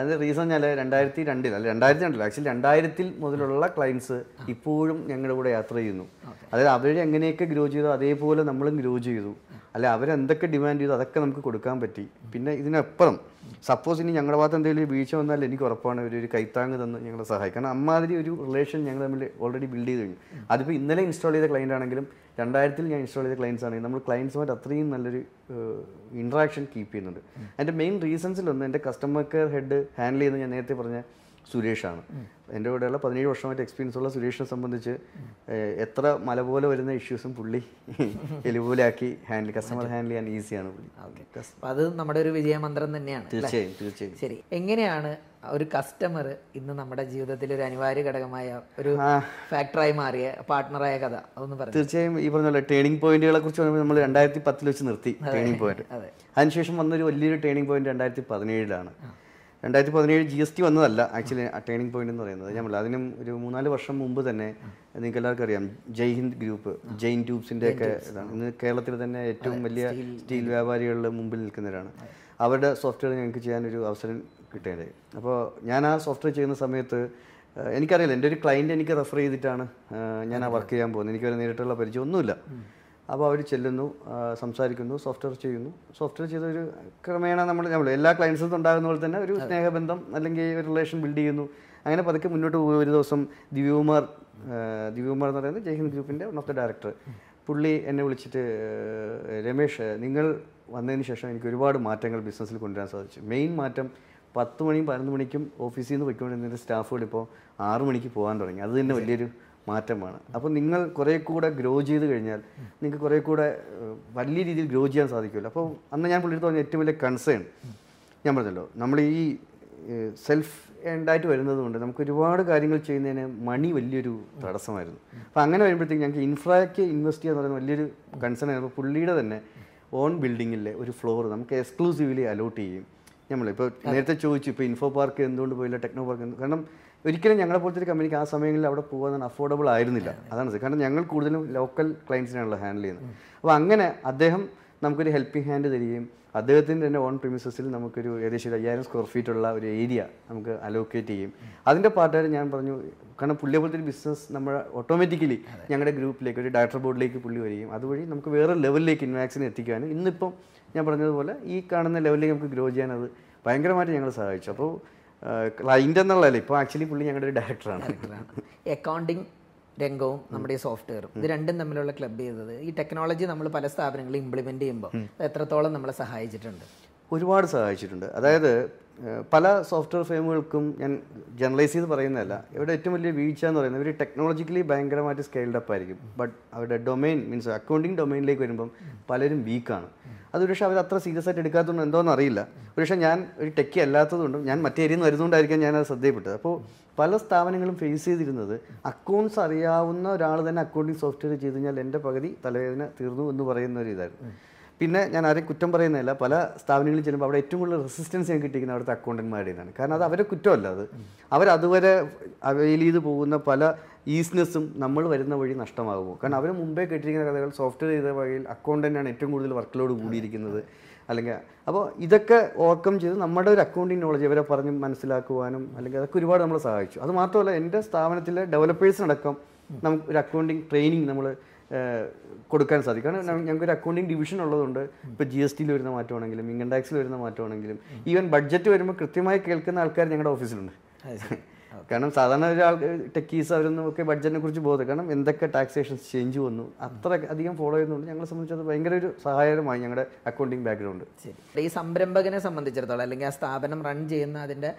S1: അതിന് റീസൺ ഞാൻ രണ്ടായിരത്തി രണ്ടിൽ അല്ല രണ്ടായിരത്തി രണ്ടിൽ ആക്ച്വലി രണ്ടായിരത്തിൽ മുതലുള്ള ക്ലയൻസ് ഇപ്പോഴും ഞങ്ങളുടെ കൂടെ യാത്ര ചെയ്യുന്നു. അതായത് അവർ എങ്ങനെയൊക്കെ ഗ്രോ ചെയ്തോ അതേപോലെ നമ്മളും ഗ്രോ ചെയ്തു. അല്ലെ അവരെന്തൊക്കെ ഡിമാൻഡ് ചെയ്തു അതൊക്കെ നമുക്ക് കൊടുക്കാൻ പറ്റി. പിന്നെ ഇതിനപ്പുറം സപ്പോസ് ഇനി ഞങ്ങളുടെ ഭാഗത്ത് എന്തെങ്കിലും വീഴ്ച വന്നാൽ എനിക്ക് ഉറപ്പാണ് ഒരു ഒരു കൈത്താങ് തന്ന് ഞങ്ങളെ സഹായിക്കും. കാരണം അമ്മാതിരി ഒരു റിലേഷൻ ഞങ്ങൾ തമ്മിൽ ഓൾറെഡി ബിൽഡ് ചെയ്ത് കഴിഞ്ഞു. അതിപ്പോൾ ഇന്നലെ ഇൻസ്റ്റാൾ ചെയ്ത ക്ലയന്റ് ആണെങ്കിലും രണ്ടായിരത്തിൽ ഞാൻ ഇൻസ്റ്റാൾ ചെയ്ത ക്ലയൻസ് ആണെങ്കിൽ നമ്മൾ ക്ലയൻസുമായിട്ട് അത്രയും നല്ലൊരു ഇൻട്രാക്ഷൻ കീപ്പ് ചെയ്യുന്നുണ്ട്. അതിന്റെ മെയിൻ റീസൺസിലൊന്ന് എന്റെ കസ്റ്റമർ കെയർ ഹെഡ് ഹാൻഡിൽ ചെയ്യുന്നത് ഞാൻ നേരത്തെ പറഞ്ഞ സുരേഷാണ്. എന്റെ കൂടെയുള്ള പതിനേഴ് വർഷമായിട്ട് എക്സ്പീരിയൻസ് ഉള്ള സുരേഷിനെ സംബന്ധിച്ച് എത്ര മല പോലെ വരുന്ന ഇഷ്യൂസും പുള്ളി എലിപോലാക്കി ഹാൻഡിൽ കസ്റ്റമർ ഹാൻഡിൽ ചെയ്യാൻ ഈസിയാണ് പുള്ളി.
S2: അത് നമ്മുടെ ഒരു വിജയമന്ത്രം തന്നെയാണ്?
S1: തീർച്ചയായും തീർച്ചയായും.
S2: ശരി. എങ്ങനെയാണ് ഒരു കസ്റ്റമർ ഇന്ന് നമ്മുടെ ജീവിതത്തിൽ ഒരു അനിവാര്യ ഘടകമായ ഒരു ഫാക്ടറായി മാറിയ പാർട്ട്ണറായ കഥ? അതൊന്ന് പറയാം
S1: തീർച്ചയായും ഈ പറഞ്ഞ ടേണിംഗ് പോയിന്റുകളെ കുറിച്ച് പറയുമ്പോൾ നമ്മൾ രണ്ടായിരത്തി പത്തിൽ വെച്ച് നിർത്തി ടേണിംഗ് പോയിന്റ്
S2: അതെ.
S1: അതിനുശേഷം വന്നൊരു വലിയൊരു ടേണിംഗ് പോയിന്റ് രണ്ടായിരത്തി പതിനേഴിലാണ്. രണ്ടായിരത്തി പതിനേഴ് ജി എസ് ടി വന്നതല്ല ആക്ച്വലി ടേണിംഗ് പോയിന്റ് എന്ന് പറയുന്നത്. ഞാൻ പറഞ്ഞു അതിനും ഒരു മൂന്നാൽ വർഷം മുമ്പ് തന്നെ നിങ്ങൾക്ക് എല്ലാവർക്കും അറിയാം ജയ് ഹിന്ദ് ഗ്രൂപ്പ് ജെയിൻ ട്യൂബ്സിന്റെ ഒക്കെ ഇതാണ്. ഇന്ന് കേരളത്തിൽ തന്നെ ഏറ്റവും വലിയ സ്റ്റീൽ വ്യാപാരികളുടെ മുമ്പിൽ നിൽക്കുന്നവരാണ്. അവരുടെ സോഫ്റ്റ്വെയർ ഞങ്ങൾക്ക് ചെയ്യാനൊരു അവസരം കിട്ടിയത്. അപ്പോൾ ഞാൻ ആ സോഫ്റ്റ്വെയർ ചെയ്യുന്ന സമയത്ത് എനിക്കറിയില്ല എന്റെ ഒരു ക്ലയന്റ് എനിക്ക് റെഫർ ചെയ്തിട്ടാണ് ഞാൻ ആ വർക്ക് ചെയ്യാൻ പോകുന്നത്. എനിക്ക് വരെ നേരിട്ടുള്ള പരിചയം ഒന്നുമില്ല അപ്പോൾ അവർ ചെല്ലുന്നു സംസാരിക്കുന്നു സോഫ്റ്റ്വെയർ ചെയ്യുന്നു. സോഫ്റ്റ്വെയർ ചെയ്ത ഒരു ക്രമേണ നമ്മൾ നമ്മൾ എല്ലാ ക്ലയൻസും ഉണ്ടാകുന്ന പോലെ തന്നെ ഒരു സ്നേഹബന്ധം അല്ലെങ്കിൽ ഒരു റിലേഷൻ ബിൽഡ് ചെയ്യുന്നു. അങ്ങനെ പതുക്കെ മുന്നോട്ട് പോകും. ഒരു ദിവസം ദിവ്യകുമാർ ദിവ്യകുമാർ എന്ന് പറയുന്നത് ജയ്ഹിന്ദ് ഗ്രൂപ്പിന്റെ വൺ ഓഫ് ദ ഡയറക്ടർ പുള്ളി എന്നെ വിളിച്ചിട്ട് "ഏഹ്, രമേഷ് നിങ്ങൾ വന്നതിന് ശേഷം എനിക്ക് ഒരുപാട് മാറ്റങ്ങൾ ബിസിനസ്സിൽ കൊണ്ടുവരാൻ സാധിച്ചു. മെയിൻ മാറ്റം പത്ത് മണിയും പതിനൊന്ന് മണിക്കും ഓഫീസിൽ നിന്ന് പോയിക്കൊണ്ടിരുന്ന സ്റ്റാഫുകൾ ഇപ്പോൾ ആറു മണിക്ക് പോകാൻ തുടങ്ങി. അത് തന്നെ വലിയൊരു മാറ്റമാണ്. അപ്പോൾ നിങ്ങൾ കുറേ കൂടെ ഗ്രോ ചെയ്ത് കഴിഞ്ഞാൽ നിങ്ങൾക്ക് കുറേ കൂടെ വലിയ രീതിയിൽ ഗ്രോ ചെയ്യാൻ സാധിക്കുമല്ലോ. അപ്പോൾ അന്ന് ഞാൻ പുള്ളിയുടെ പറഞ്ഞ ഏറ്റവും വലിയ കൺസേൺ ഞാൻ പറഞ്ഞല്ലോ നമ്മൾ ഈ സെൽഫ് എൻഡായിട്ട് വരുന്നതുകൊണ്ട് നമുക്ക് ഒരുപാട് കാര്യങ്ങൾ ചെയ്യുന്നതിന് മണി വലിയൊരു തടസ്സമായിരുന്നു. അപ്പോൾ അങ്ങനെ വരുമ്പോഴത്തേക്ക് ഞങ്ങൾക്ക് ഇൻഫ്രാക്ക് ഇൻവെസ്റ്റ് ചെയ്യുക എന്ന് പറയുന്നത് വലിയൊരു കൺസേൺ ആയിരുന്നു. അപ്പോൾ പുള്ളിയുടെ തന്നെ ഓൺ ബിൽഡിങ്ങിലെ ഒരു ഫ്ലോർ നമുക്ക് എക്സ്ക്ലൂസീവ്ലി അലോട്ട് ചെയ്യും. നമ്മളിപ്പോൾ നേരത്തെ ചോദിച്ചു ഇപ്പോൾ ഇൻഫോ പാർക്ക് എന്തുകൊണ്ട് പോയില്ല ടെക്നോ പാർക്ക് കാരണം ഒരിക്കലും ഞങ്ങളെ പോലത്തെ ഒരു കമ്പനിക്ക് ആ സമയങ്ങളിൽ അവിടെ പോകാൻ അഫോർഡബിൾ ആയിരുന്നില്ല. അതാണ് കാരണം ഞങ്ങൾ കൂടുതലും ലോക്കൽ ക്ലയൻസിനാണല്ലോ ഹാൻഡിൽ ചെയ്യുന്നത്. അപ്പോൾ അങ്ങനെ അദ്ദേഹം നമുക്കൊരു ഹെൽപ്പിംഗ് ഹാൻഡ് തരികയും അദ്ദേഹത്തിന്റെ തന്നെ ഓൺ പ്രിമിസസിൽ നമുക്കൊരു ഏകദേശം ഒരു അയ്യായിരം സ്ക്വയർ ഫീറ്റ് ഉള്ള ഒരു ഏരിയ നമുക്ക് അലോക്കേറ്റ് ചെയ്യും അതിന്റെ പാർട്ടായിട്ട് ഞാൻ പറഞ്ഞു കാരണം പുള്ളിയെ പോലത്തെ ഒരു ബിസിനസ് നമ്മൾ ഓട്ടോമാറ്റിക്കലി ഞങ്ങളുടെ ഗ്രൂപ്പിലേക്ക് ഒരു ഡയറക്ടർ ബോർഡിലേക്ക് പുള്ളി വരികയും അതുവഴി നമുക്ക് വേറെ ലെവലിലേക്ക് ഇൻവാക്സിനെ എത്തിക്കാനും ഇന്നിപ്പം ഞാൻ പറഞ്ഞതുപോലെ ഈ കാണുന്ന ലെവലിലേക്ക് നമുക്ക് ഗ്രോ ചെയ്യാൻ അത് ഭയങ്കരമായിട്ട് ഞങ്ങൾ സഹായിച്ചു. അപ്പോൾ ക്ലൈന്റ് എന്നുള്ളതല്ല ഇപ്പോൾ ആക്ച്വലി പുള്ളി ഞങ്ങളുടെ ഒരു ഡയറക്ടറാണ്
S2: അക്കൗണ്ടിങ് രംഗവും നമ്മുടെ ഈ സോഫ്റ്റ്വെയറും ഇത് രണ്ടും തമ്മിലുള്ള ക്ലബ് ചെയ്തത് ഈ ടെക്നോളജി നമ്മൾ പല സ്ഥാപനങ്ങളിൽ ഇംപ്ലിമെന്റ് ചെയ്യുമ്പോൾ എത്രത്തോളം നമ്മളെ സഹായിച്ചിട്ടുണ്ട്?
S1: ഒരുപാട് സഹായിച്ചിട്ടുണ്ട്. അതായത് പല സോഫ്റ്റ്വെയർ ഫേമുകൾക്കും ഞാൻ ജനറലൈസ് ചെയ്ത് പറയുന്നതല്ല. ഇവിടെ ഏറ്റവും വലിയ വീഴ്ച എന്ന് പറയുന്നത് ഇവർ ടെക്നോളജിക്കലി ഭയങ്കരമായിട്ട് സ്കെയിൽഡ് അപ്പ് ആയിരിക്കും. ബട്ട് അവരുടെ ഡൊമൈൻ മീൻസ് അക്കൗണ്ടിങ് ഡൊമൈനിലേക്ക് വരുമ്പം പലരും വീക്കാണ് അത് ഒരുപക്ഷെ അവർ അത്ര സീരിയസ് ആയിട്ട് എടുക്കാത്തതുകൊണ്ട് എന്തോന്ന് അറിയില്ല. ഒരുപക്ഷെ ഞാൻ ഒരു ടെക്കി അല്ലാത്തതുകൊണ്ടും ഞാൻ മറ്റേ ഏരിയയിൽ നിന്ന് വരുന്നതുകൊണ്ടായിരിക്കാം ഞാൻ അത് ശ്രദ്ധയപ്പെട്ടത് അപ്പോൾ പല സ്ഥാപനങ്ങളും ഫേസ് ചെയ്തിരുന്നത് അക്കൗണ്ട്സ് അറിയാവുന്ന ഒരാൾ തന്നെ അക്കൗണ്ടിങ് സോഫ്റ്റ്വെയർ ചെയ്ത് കഴിഞ്ഞാൽ എന്റെ പകുതി തലവേദന തീർന്നു എന്ന് പറയുന്ന ഒരു ഇതായിരുന്നു. പിന്നെ ഞാൻ ആരെയും കുറ്റം പറയുന്നില്ല പല സ്ഥാപനങ്ങളിൽ ചെല്ലുമ്പോൾ അവിടെ ഏറ്റവും കൂടുതൽ റെസിസ്റ്റൻസ് ഞാൻ കിട്ടിയിരിക്കുന്നത് അവിടുത്തെ അക്കൗണ്ടന്മാരുടെ നിന്നാണ് കാരണം അത് അവരെ കുറ്റമല്ല അത്. അവരതുവരെ അവൈൽ ചെയ്ത് പോകുന്ന പല ഈസ്നെസ്സും നമ്മൾ വരുന്ന വഴി നഷ്ടമാകുമോ? കാരണം അവർ മുമ്പേ കേട്ടിരിക്കുന്ന കഥകൾ സോഫ്റ്റ്വെയർ ചെയ്ത വഴിയിൽ അക്കൗണ്ടന്റാണ് ഏറ്റവും കൂടുതൽ വർക്ക് ലോഡ് കൂടിയിരിക്കുന്നത്. അല്ലെങ്കിൽ അപ്പോൾ ഇതൊക്കെ ഓവർകം ചെയ്ത് നമ്മുടെ ഒരു അക്കൗണ്ടിങ് നോളജ് ഇവരെ പറഞ്ഞ് മനസ്സിലാക്കുവാനും അല്ലെങ്കിൽ അതൊക്കെ ഒരുപാട് നമ്മളെ സഹായിച്ചു. അത് മാത്രമല്ല എന്റെ സ്ഥാപനത്തിലെ ഡെവലപ്പേഴ്സിനടക്കം നമുക്ക് ഒരു അക്കൗണ്ടിങ് ട്രെയിനിങ് നമ്മൾ കൊടുക്കാൻ സാധിക്കും. കാരണം ഞങ്ങൾക്ക് ഒരു അക്കൗണ്ടിങ് ഡിവിഷൻ ഉള്ളതുകൊണ്ട് ഇപ്പോൾ ജി എസ് ടിയിൽ വരുന്ന മാറ്റമാണെങ്കിലും ഇൻകം ടാക്സിൽ വരുന്ന മാറ്റമാണെങ്കിലും ഈവൻ ബഡ്ജറ്റ് വരുമ്പോൾ കൃത്യമായി കേൾക്കുന്ന ആൾക്കാർ ഞങ്ങളുടെ ഓഫീസിലുണ്ട്. <laughs> കാരണം സാധാരണ ഒരാൾ ടെക്കീസ് അവരൊന്നും ഒക്കെ ബഡ്ജറ്റിനെ കുറിച്ച് ബോധം കാരണം എന്തൊക്കെ ടാക്സേഷൻസ് ചേഞ്ച് വന്നു അത്ര അധികം ഫോളോ ചെയ്യുന്നുണ്ട് ഞങ്ങളെ സംബന്ധിച്ച് അത് ഭയങ്കര ഒരു സഹായകരമായി ഞങ്ങളുടെ അക്കൗണ്ടിങ് ബാക്ക്ഗ്രൗണ്ട്
S2: ശരി. ഈ സംരംഭകനെ സംബന്ധിച്ചിടത്തോളം അല്ലെങ്കിൽ ആ സ്ഥാപനം റൺ ചെയ്യുന്ന അതിന്റെ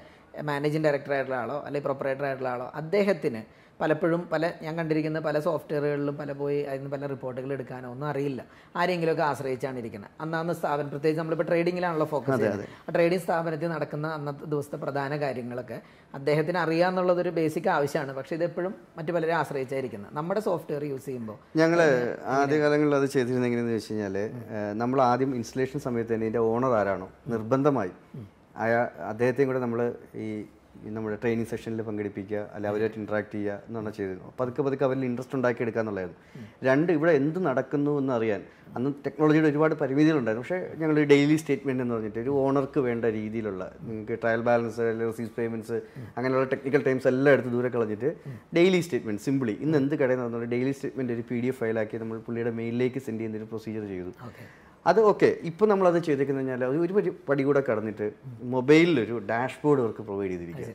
S2: മാനേജിംഗ് ഡയറക്ടർ ആയിട്ടുള്ള ആളോ അല്ലെങ്കിൽ പ്രൊപ്പറേറ്റർ ആയിട്ടുള്ള ആളോ അദ്ദേഹത്തിന് പലപ്പോഴും പല ഞാൻ കണ്ടിരിക്കുന്ന പല സോഫ്റ്റ്വെയറുകളിലും പല പോയി അതിന് പല റിപ്പോർട്ടുകൾ എടുക്കാനോ ഒന്നും അറിയില്ല. ആരെങ്കിലുമൊക്കെ ആശ്രയിച്ചാണ് ഇരിക്കുന്നത് അന്നാന്ന് സ്ഥാപനം പ്രത്യേകിച്ച് നമ്മളിപ്പോൾ ട്രേഡിങ്ങിലാണല്ലോ ഫോക്കസ് ചെയ്യുന്നത്. ആ ട്രേഡിംഗ് സ്ഥാപനത്തിൽ നടക്കുന്ന അന്നത്തെ ദിവസത്തെ പ്രധാന കാര്യങ്ങളൊക്കെ അദ്ദേഹത്തിന് അറിയാമെന്നുള്ളതൊരു ബേസിക് ആവശ്യമാണ്. പക്ഷേ ഇതെപ്പോഴും മറ്റു പലരെ ആശ്രയിച്ചായിരിക്കുന്നത് നമ്മുടെ സോഫ്റ്റ്വെയർ യൂസ് ചെയ്യുമ്പോൾ
S1: ഞങ്ങൾ ആദ്യകാലങ്ങളിൽ അത് ചെയ്തിരുന്നെങ്കിലെന്ന് എങ്ങനെയെന്ന് വെച്ച് കഴിഞ്ഞാൽ നമ്മൾ ആദ്യം ഇൻസ്റ്റലേഷൻ സമയത്ത് തന്നെ ഇതിന്റെ ഓണർ ആരാണോ? നിർബന്ധമായി. അയാ അദ്ദേഹത്തെയും കൂടെ നമ്മൾ ഈ നമ്മുടെ ട്രെയിനിങ് സെഷനിൽ പങ്കെടുപ്പിക്കുക അല്ലെ അവരുമായിട്ട് ഇൻട്രാക്ട് ചെയ്യുക എന്നാണ് ചെയ്തിരുന്നത്. പതുക്കെ പതുക്കെ അവരിൽ ഇൻട്രസ്റ്റ് ഉണ്ടാക്കി എടുക്കുക എന്നുള്ളതായിരുന്നു. രണ്ട് ഇവിടെ എന്ത് നടക്കുന്നു എന്ന് അറിയാൻ അന്ന് ടെക്നോളജിയുടെ ഒരുപാട് പരിമിതികളുണ്ടായിരുന്നു പക്ഷേ ഞങ്ങൾ ഡെയിലി സ്റ്റേറ്റ്മെന്റ് എന്ന് പറഞ്ഞിട്ട് ഒരു ഓണർക്ക് വേണ്ട രീതിയിലുള്ള നിങ്ങൾക്ക് ട്രയൽ ബാലൻസ് അല്ലെങ്കിൽ റിസീവ് പേയ്മെന്റ്സ് അങ്ങനെയുള്ള ടെക്നിക്കൽ ടൈംസ് എല്ലാം എടുത്ത് ദൂരെ കളഞ്ഞിട്ട് ഡെയിലി സ്റ്റേറ്റ്മെന്റ് സിമ്പിളി ഇന്ന് എന്ത് കടയിൽ പറഞ്ഞാൽ ഡെയിലി സ്റ്റേറ്റ്മെന്റ് ഒരു പി ഡി എഫ് ഫയലാക്കി നമ്മൾ പുള്ളിയുടെ മെയിലിലേക്ക് സെൻഡ് ചെയ്യുന്ന ഒരു പ്രൊസീജിയർ ചെയ്തു. അത് ഓക്കെ. ഇപ്പോൾ നമ്മളത് ചെയ്തേക്കുന്നത് കഴിഞ്ഞാൽ ഒരു പടി- കൂടെ കടന്നിട്ട് മൊബൈലിലൊരു ഡാഷ്ബോർഡ് അവർക്ക് പ്രൊവൈഡ് ചെയ്തിരിക്കുക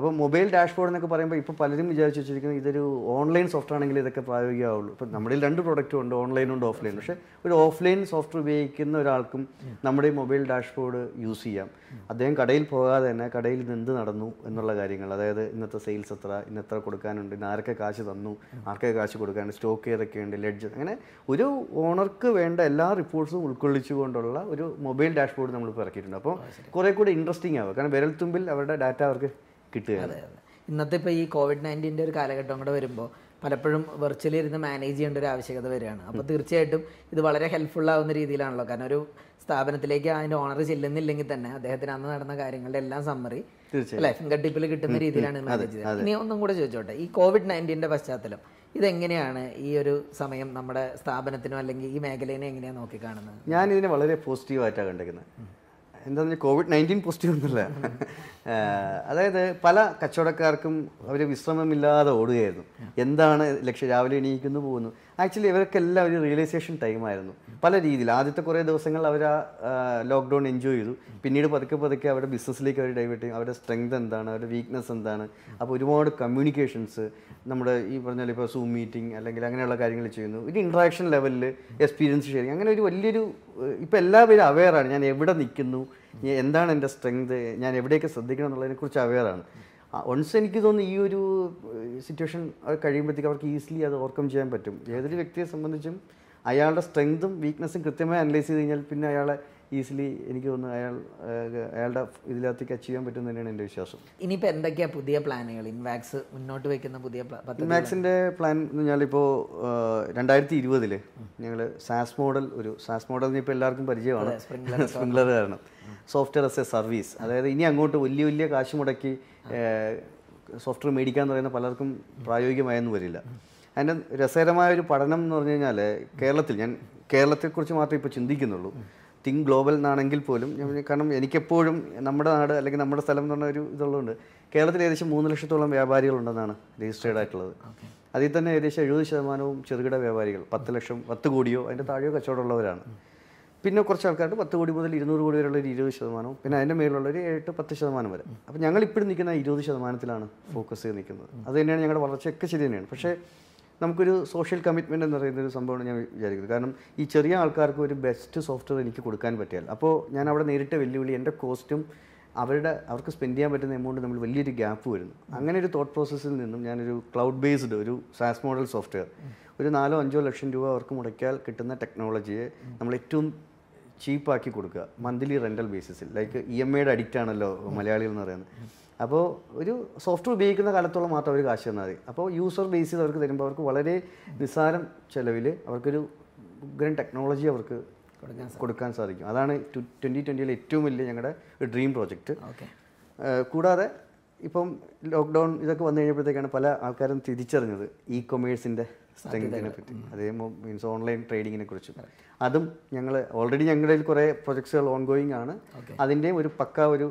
S1: അപ്പോൾ മൊബൈൽ ഡാഷ്ബോർഡ് എന്നൊക്കെ പറയുമ്പോൾ ഇപ്പോൾ പലരും വിചാരിച്ചു വെച്ചിരിക്കുന്നത് ഇതൊരു ഓൺലൈൻ സോഫ്റ്റ്വെയർ ആണെങ്കിൽ ഇതൊക്കെ പ്രായോഗികമാവുള്ളൂ. ഇപ്പോൾ നമ്മുടെ രണ്ട് പ്രോഡക്റ്റും ഉണ്ട് ഓൺലൈനും ഉണ്ട് ഓഫ്ലൈൻ പക്ഷേ ഒരു ഓഫ്ലൈൻ സോഫ്റ്റ്വെയർ ഉപയോഗിക്കുന്ന ഒരാൾക്കും നമ്മുടെ ഈ മൊബൈൽ ഡാഷ്ബോർഡ് യൂസ് ചെയ്യാം. അദ്ദേഹം കടയിൽ പോകാതെ തന്നെ കടയിൽ നിന്ന് എന്ത് നടന്നു എന്നുള്ള കാര്യങ്ങൾ അതായത് ഇന്നത്തെ സെയിൽസ് എത്ര ഇന്നെത്ര കൊടുക്കാനുണ്ട് ഇന്ന് ആരൊക്കെ കാശ് തന്നു ആർക്കൊക്കെ കാശ് കൊടുക്കാനുണ്ട് സ്റ്റോക്ക് ഏതൊക്കെയുണ്ട് ലെഡ്ജ് അങ്ങനെ ഒരു ഓണർക്ക് വേണ്ട എല്ലാ റിപ്പോർട്ട്സും ഉൾക്കൊള്ളിച്ചുകൊണ്ടുള്ള ഒരു മൊബൈൽ ഡാഷ്ബോർഡ് നമ്മളിപ്പോൾ ഇറക്കിയിട്ടുണ്ട്. അപ്പോൾ കുറേ കൂടി ഇൻട്രസ്റ്റിംഗ് ആവുക കാരണം വിരൽത്തുമ്പിൽ അവരുടെ ഡാറ്റ അവർക്ക് കിട്ടുകയാണ്
S2: ഇന്നത്തെ ഇപ്പോൾ ഈ കോവിഡ് നയന്റീന്റെ ഒരു കാലഘട്ടം കൂടെ വരുമ്പോൾ പലപ്പോഴും വെർച്വലി ഇരുന്ന് മാനേജ് ചെയ്യേണ്ട ഒരു ആവശ്യകത വരികയാണ്. അപ്പോൾ തീർച്ചയായിട്ടും ഇത് വളരെ ഹെൽപ്ഫുൾ ആവുന്ന രീതിയിലാണല്ലോ. കാരണം ഒരു സ്ഥാപനത്തിലേക്ക് അതിന്റെ ഓണർ ചെല്ലുന്നില്ലെങ്കിൽ തന്നെ അദ്ദേഹത്തിന് അന്ന് നടന്ന കാര്യങ്ങളുടെ എല്ലാം സമ്മറി അല്ലെ ഫിംഗർ ടിപ്പിൽ കിട്ടുന്ന രീതിയിലാണ് മാനേജ് ചെയ്തത്. ഇനി ഒന്നും കൂടെ ചോദിച്ചോട്ടെ ഈ കോവിഡ് നയന്റീന്റെ പശ്ചാത്തലം ഇതെങ്ങനെയാണ് ഈ ഒരു സമയം നമ്മുടെ സ്ഥാപനത്തിനോ അല്ലെങ്കിൽ ഈ മേഖലയെ എങ്ങനെയാണ് നോക്കിക്കാണുന്നത്?
S1: ഞാൻ ഇതിനെ വളരെ പോസിറ്റീവായിട്ടാണ് കണ്ടിരിക്കുന്നത് എന്താണെന്ന് വെച്ചാൽ കോവിഡ് നയന്റീൻ പോസിറ്റീവ് ഒന്നുമില്ല. അതായത് പല കച്ചവടക്കാർക്കും അവർ വിശ്രമമില്ലാതെ ഓടുകയായിരുന്നു. എന്താണ് ലക്ഷ്യം? രാവിലെ എണീക്കുന്നു പോകുന്നു. ആക്ച്വലി ഇവർക്കെല്ലാം ഒരു റിയലൈസേഷൻ ടൈമായിരുന്നു പല രീതിയിൽ. ആദ്യത്തെ കുറേ ദിവസങ്ങൾ അവർ ആ ലോക്ക്ഡൗൺ എൻജോയ് ചെയ്തു. പിന്നീട് പതുക്കെ പതുക്കെ അവരുടെ ബിസിനസ്സിലേക്ക് അവർ ഡൈവേർട്ട് ചെയ്യും. അവരുടെ സ്ട്രെങ്ത് എന്താണ്? അവരുടെ വീക്ക്നെസ് എന്താണ്? അപ്പോൾ ഒരുപാട് കമ്മ്യൂണിക്കേഷൻസ് നമ്മുടെ ഈ പറഞ്ഞാൽ ഇപ്പോൾ സൂം മീറ്റിംഗ് അല്ലെങ്കിൽ അങ്ങനെയുള്ള കാര്യങ്ങൾ ചെയ്യുന്നു. ഒരു ഇൻട്രാക്ഷൻ ലെവലിൽ എക്സ്പീരിയൻസ് ഷെയറിങ് അങ്ങനെ ഒരു വലിയൊരു ഇപ്പോൾ എല്ലാവരും അവെയറാണ് ഞാൻ എവിടെ നിൽക്കുന്നു? എന്താണ് എന്റെ സ്ട്രെങ്ത് ഞാൻ എവിടെയൊക്കെ ശ്രദ്ധിക്കണം എന്നുള്ളതിനെക്കുറിച്ച് അവെയറാണ് ഒൺസ് എനിക്ക് തോന്നുന്നു ഈ ഒരു സിറ്റുവേഷൻ കഴിയുമ്പോഴത്തേക്ക് അവർക്ക് ഈസിലി അത് ഓവർകം ചെയ്യാൻ പറ്റും. ഏതൊരു വ്യക്തിയെ സംബന്ധിച്ചും അയാളുടെ സ്ട്രെങ്തും വീക്ക്നെസ്സും കൃത്യമായി അനലൈസ് ചെയ്ത് കഴിഞ്ഞാൽ പിന്നെ അയാളെ ഈസിലി എനിക്ക് തോന്നുന്നു അയാൾ അയാളുടെ ഇതിനകത്തേക്ക് അച്ചീവ് ചെയ്യാൻ പറ്റും തന്നെയാണ് എന്റെ വിശ്വാസം.
S2: ഇനിയിപ്പോൾ എന്തൊക്കെയാണ് പുതിയ പ്ലാനുകൾ ഇൻവാക്സ് മുന്നോട്ട് വയ്ക്കുന്ന പുതിയ
S1: ഇൻവാക്സിന്റെ പ്ലാൻ എന്ന് പറഞ്ഞാൽ ഇപ്പോൾ രണ്ടായിരത്തി ഇരുപതിൽ ഞങ്ങൾ സാസ് മോഡൽ ഒരു സാസ് മോഡൽ ഇപ്പോൾ എല്ലാവർക്കും പരിചയമാണ്. സ്പ്രിംഗ്ലർ <laughs> കാരണം. സോഫ്റ്റ്വെയർ എസ് എ സർവീസ് അതായത് ഇനി അങ്ങോട്ട് വലിയ വലിയ കാശ് മുടക്കി സോഫ്റ്റ്വെയർ മേടിക്കുക എന്ന് പറയുന്ന പലർക്കും പ്രായോഗികമായെന്ന് വരില്ല. അതിന്റെ രസകരമായ ഒരു പഠനം എന്ന് പറഞ്ഞു കഴിഞ്ഞാൽ കേരളത്തിൽ ഞാൻ കേരളത്തെക്കുറിച്ച് മാത്രമേ ഇപ്പോൾ ചിന്തിക്കുന്നുള്ളൂ. തിങ്ക് ഗ്ലോബൽ എന്നാണെങ്കിൽ പോലും ഞാൻ കാരണം എനിക്കെപ്പോഴും നമ്മുടെ നാട് അല്ലെങ്കിൽ നമ്മുടെ സ്ഥലം എന്ന് പറഞ്ഞ ഒരു ഇതുള്ളതുകൊണ്ട് കേരളത്തിൽ ഏകദേശം മൂന്ന് ലക്ഷത്തോളം വ്യാപാരികളുണ്ടെന്നാണ് രജിസ്റ്റേർഡ് ആയിട്ടുള്ളത്. അതിൽ തന്നെ ഏകദേശം എഴുപത് ശതമാനവും ചെറുകിട വ്യാപാരികൾ പത്ത് ലക്ഷം പത്ത് കോടിയോ അതിന്റെ താഴെയോ കച്ചവടമുള്ളവരാണ്. പിന്നെ കുറച്ച് ആൾക്കാർക്ക് പത്ത് കോടി മുതൽ ഇരുന്നൂറ് കോടി വരെയുള്ള ഒരു ഇരുപത് ശതമാനവും. പിന്നെ അതിന്റെ മേലുള്ള ഒരു ഏഴ് പത്ത് ശതമാനം വരെ. അപ്പോൾ ഞങ്ങൾ ഇപ്പോഴും നിൽക്കുന്ന ഇരുപത് ശതമാനത്തിലാണ് ഫോക്കസ് ചെയ്ത് നിൽക്കുന്നത്. അത് തന്നെയാണ് ഞങ്ങളുടെ വളർച്ചയൊക്കെ ശരി തന്നെയാണ്. പക്ഷേ നമുക്കൊരു സോഷ്യൽ കമ്മിറ്റ്മെന്റ് എന്ന് പറയുന്ന ഒരു സംഭവമാണ് ഞാൻ വിചാരിക്കുന്നത്. കാരണം ഈ ചെറിയ ആൾക്കാർക്ക് ഒരു ബെസ്റ്റ് സോഫ്റ്റ്വെയർ എനിക്ക് കൊടുക്കാൻ പറ്റിയാൽ. അപ്പോൾ ഞാൻ അവിടെ നേരിട്ട വെല്ലുവിളി എന്റെ കോസ്റ്റും അവരുടെ അവർക്ക് സ്പെൻഡ് ചെയ്യാൻ പറ്റുന്ന എമൗണ്ട് നമ്മൾ വലിയൊരു ഗ്യാപ്പ് വരുന്നു. അങ്ങനെ ഒരു തോട്ട് പ്രോസസ്സിൽ നിന്നും ഞാനൊരു ക്ലൗഡ് ബേസ്ഡ് ഒരു സാസ് മോഡൽ സോഫ്റ്റ്വെയർ ഒരു നാലോ അഞ്ചോ ലക്ഷം രൂപ അവർക്ക് മുടക്കിയാൽ കിട്ടുന്ന ടെക്നോളജിയെ നമ്മൾ ഏറ്റവും ചീപ്പാക്കി കൊടുക്കുക മന്ത്ലി റെന്റൽ ബേസിസിൽ ലൈക്ക് ഇ എം ഐയുടെ അഡിക്റ്റ് ആണല്ലോ മലയാളികൾ എന്ന് പറയുന്നത്. അപ്പോൾ ഒരു സോഫ്റ്റ്വെയർ ഉപയോഗിക്കുന്ന കാലത്തോളം മാത്രം അവർ കാശ് തന്നാൽ മതി. അപ്പോൾ യൂസർ ബേസിൽ അവർക്ക് തരുമ്പോൾ അവർക്ക് വളരെ നിസ്സാരം ചിലവിൽ അവർക്കൊരു ഉഗ്രൻ ടെക്നോളജി അവർക്ക് കൊടുക്കാൻ സാധിക്കും. അതാണ് ട്വന്റി ട്വന്റിയിലെ ഏറ്റവും വലിയ ഞങ്ങളുടെ ഒരു ഡ്രീം പ്രോജക്റ്റ്
S2: ഓക്കെ.
S1: കൂടാതെ ഇപ്പം ലോക്ക്ഡൗൺ ഇതൊക്കെ വന്നു കഴിഞ്ഞപ്പോഴത്തേക്കാണ് പല ആൾക്കാരും തിരിച്ചറിഞ്ഞത്. ഇ കൊമേഴ്സിന്റെ സ്ട്രെങ്തിനെ പറ്റി. അതേ മീൻസ് ഓൺലൈൻ ട്രേഡിങ്ങിനെ കുറിച്ചും. അതും ഞങ്ങൾ ഓൾറെഡി ഞങ്ങളുടെ കയ്യിൽ കുറേ പ്രൊജക്ട്സുകൾ ഓൺ ഗോയിങ് ആണ് അതിന്റെയും ഒരു പക്ക ഒരു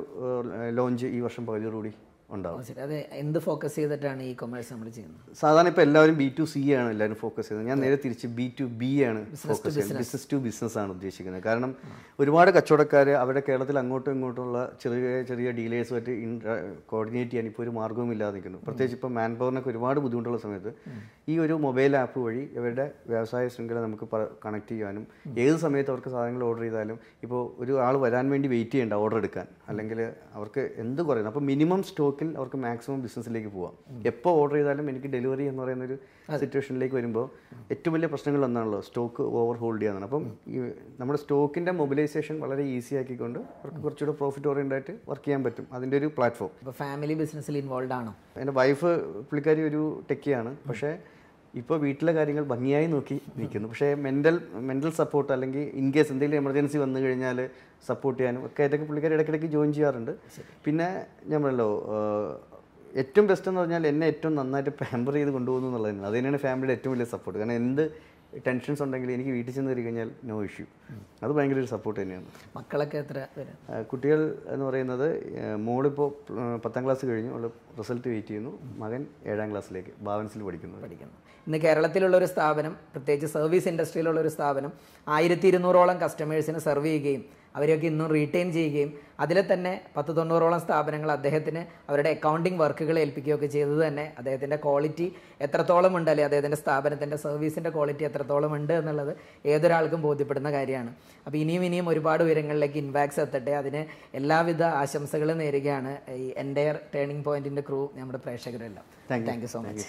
S1: ലോഞ്ച് ഈ വർഷം പകുതിയോടുകൂടി ഉണ്ടാവും.
S2: അതെ എന്ത് ഫോക്കസ് ചെയ്തിട്ടാണ് ഈ കൊമേഴ്സ് നമ്മൾ ചെയ്യുന്നത്?
S1: സാധാരണ ഇപ്പോൾ എല്ലാവരും ബി ടു സി ആണ് എല്ലാവരും ഫോക്കസ് ചെയ്യുന്നത്. ഞാൻ നേരെ തിരിച്ച് ബി ടു ബി ആണ് ഫോക്കസ് ചെയ്യുന്നത്. ബിസിനസ് ടു ബിസിനസ് ആണ് ഉദ്ദേശിക്കുന്നത്. കാരണം ഒരുപാട് കച്ചവടക്കാർ അവരുടെ കേരളത്തിൽ അങ്ങോട്ടും ഇങ്ങോട്ടുള്ള ചെറിയ ചെറിയ ഡീലേഴ്സുമായിട്ട് കോർഡിനേറ്റ് ചെയ്യാൻ ഇപ്പോൾ ഒരു മാർഗവും ഇല്ലാതെ നിൽക്കുന്നു. പ്രത്യേകിച്ച് ഇപ്പോൾ മാൻ പവറിനൊക്കെ ഒരുപാട് ബുദ്ധിമുട്ടുള്ള സമയത്ത് ഈ ഒരു മൊബൈൽ ആപ്പ് വഴി ഇവരുടെ വ്യവസായ ശൃംഖല നമുക്ക് കണക്ട് ചെയ്യാനും ഏത് സമയത്ത് അവർക്ക് സാധനങ്ങൾ ഓർഡർ ചെയ്താലും ഇപ്പോൾ ഒരു ആൾ വരാൻ വേണ്ടി വെയിറ്റ് ചെയ്യേണ്ട ഓർഡർ എടുക്കാൻ. അല്ലെങ്കിൽ അവർക്ക് എന്ത് കുറയുന്നു? അപ്പോൾ മിനിമം സ്റ്റോക്കിൽ അവർക്ക് മാക്സിമം ബിസിനസ്സിലേക്ക് പോവാം. എപ്പോൾ ഓർഡർ ചെയ്താലും എനിക്ക് ഡെലിവറി എന്ന് പറയുന്ന ഒരു സിറ്റുവേഷനിലേക്ക് വരുമ്പോൾ ഏറ്റവും വലിയ പ്രശ്നങ്ങൾ ഒന്നാണല്ലോ സ്റ്റോക്ക് ഓവർ ഹോൾഡ് ചെയ്യാന്നാണ്. അപ്പം ഈ നമ്മുടെ സ്റ്റോക്കിന്റെ മൊബിലൈസേഷൻ വളരെ ഈസി ആക്കിക്കൊണ്ട് അവർക്ക് കുറച്ചുകൂടെ പ്രോഫിറ്റ് ഓറിയന്റ് ആയിട്ട് വർക്ക് ചെയ്യാൻ പറ്റും. അതിന്റെ ഒരു പ്ലാറ്റ്ഫോം
S2: ഇപ്പോൾ ഫാമിലി ബിസിനസ്സിൽ ഇൻവോൾവ് ആണോ?
S1: എന്റെ വൈഫ് പുള്ളിക്കാരി ഒരു ടെക്കിയാണ് പക്ഷേ ഇപ്പോൾ വീട്ടിലെ കാര്യങ്ങൾ ഭംഗിയായി നോക്കി നിൽക്കുന്നു. പക്ഷേ മെന്റൽ മെന്റൽ സപ്പോർട്ട് അല്ലെങ്കിൽ ഇൻ കേസ് എന്തെങ്കിലും എമർജൻസി വന്നു കഴിഞ്ഞാൽ സപ്പോർട്ട് ചെയ്യാനും ഒക്കെ ഇതൊക്കെ പുള്ളിക്കാർ ഇടയ്ക്കിടയ്ക്ക് ജോയിൻ ചെയ്യാറുണ്ട്. പിന്നെ ഞാൻ ഏറ്റവും ബെസ്റ്റ് എന്ന് പറഞ്ഞാൽ എന്നെ ഏറ്റവും നന്നായിട്ട് പാമ്പർ ചെയ്ത് കൊണ്ടുപോകുന്നു എന്നുള്ളത് അത് തന്നെയാണ് ഫാമിലിയുടെ ഏറ്റവും വലിയ സപ്പോർട്ട് കാരണം എന്ത് ടെൻഷൻസ് ഉണ്ടെങ്കിൽ എനിക്ക് വീട്ടിൽ ചെന്ന് കയറി കഴിഞ്ഞാൽ നോ ഇഷ്യൂ അത് ഭയങ്കര ഒരു സപ്പോർട്ട് തന്നെയാണ്.
S2: മക്കളൊക്കെ എത്ര
S1: കുട്ടികൾ എന്ന് പറയുന്നത് മോളിപ്പോൾ പത്താം ക്ലാസ് കഴിഞ്ഞു. അവൾ റിസൾട്ട് വെയിറ്റ് ചെയ്യുന്നു. മകൻ ഏഴാം ക്ലാസ്സിലേക്ക് ബാവൻസിൽ പഠിക്കുന്നു.
S2: പഠിക്കുന്നു. ഇന്ന് കേരളത്തിലുള്ള ഒരു സ്ഥാപനം പ്രത്യേകിച്ച് സർവീസ് ഇൻഡസ്ട്രിയിലുള്ള ഒരു സ്ഥാപനം ആയിരത്തി ഇരുന്നൂറോളം കസ്റ്റമേഴ്സിന് സെർവ് ചെയ്യുകയും അവരെയൊക്കെ ഇന്നും റീറ്റെയിൻ ചെയ്യുകയും അതിൽ തന്നെ പത്ത് തൊണ്ണൂറോളം സ്ഥാപനങ്ങൾ അദ്ദേഹത്തിന് അവരുടെ അക്കൗണ്ടിങ് വർക്കുകൾ ഏൽപ്പിക്കുകയൊക്കെ ചെയ്തത് തന്നെ അദ്ദേഹത്തിന്റെ ക്വാളിറ്റി എത്രത്തോളം ഉണ്ട് അല്ലെങ്കിൽ അദ്ദേഹത്തിന്റെ സ്ഥാപനത്തിന്റെ സർവീസിന്റെ ക്വാളിറ്റി എത്രത്തോളം ഉണ്ട് എന്നുള്ളത് ഏതൊരാൾക്കും ബോധ്യപ്പെടുന്ന കാര്യമാണ്. അപ്പോൾ ഇനിയും ഇനിയും ഒരുപാട് ഉയരങ്ങളിലേക്ക് ഇൻവാക്സ് എത്തട്ടെ. അതിന് എല്ലാവിധ ആശംസകളും നേരുകയാണ് ഈ എന്റെ ടേണിംഗ് പോയിന്റിന്റെ ക്രൂ നമ്മുടെ പ്രേക്ഷകരെല്ലാം. Thank you so much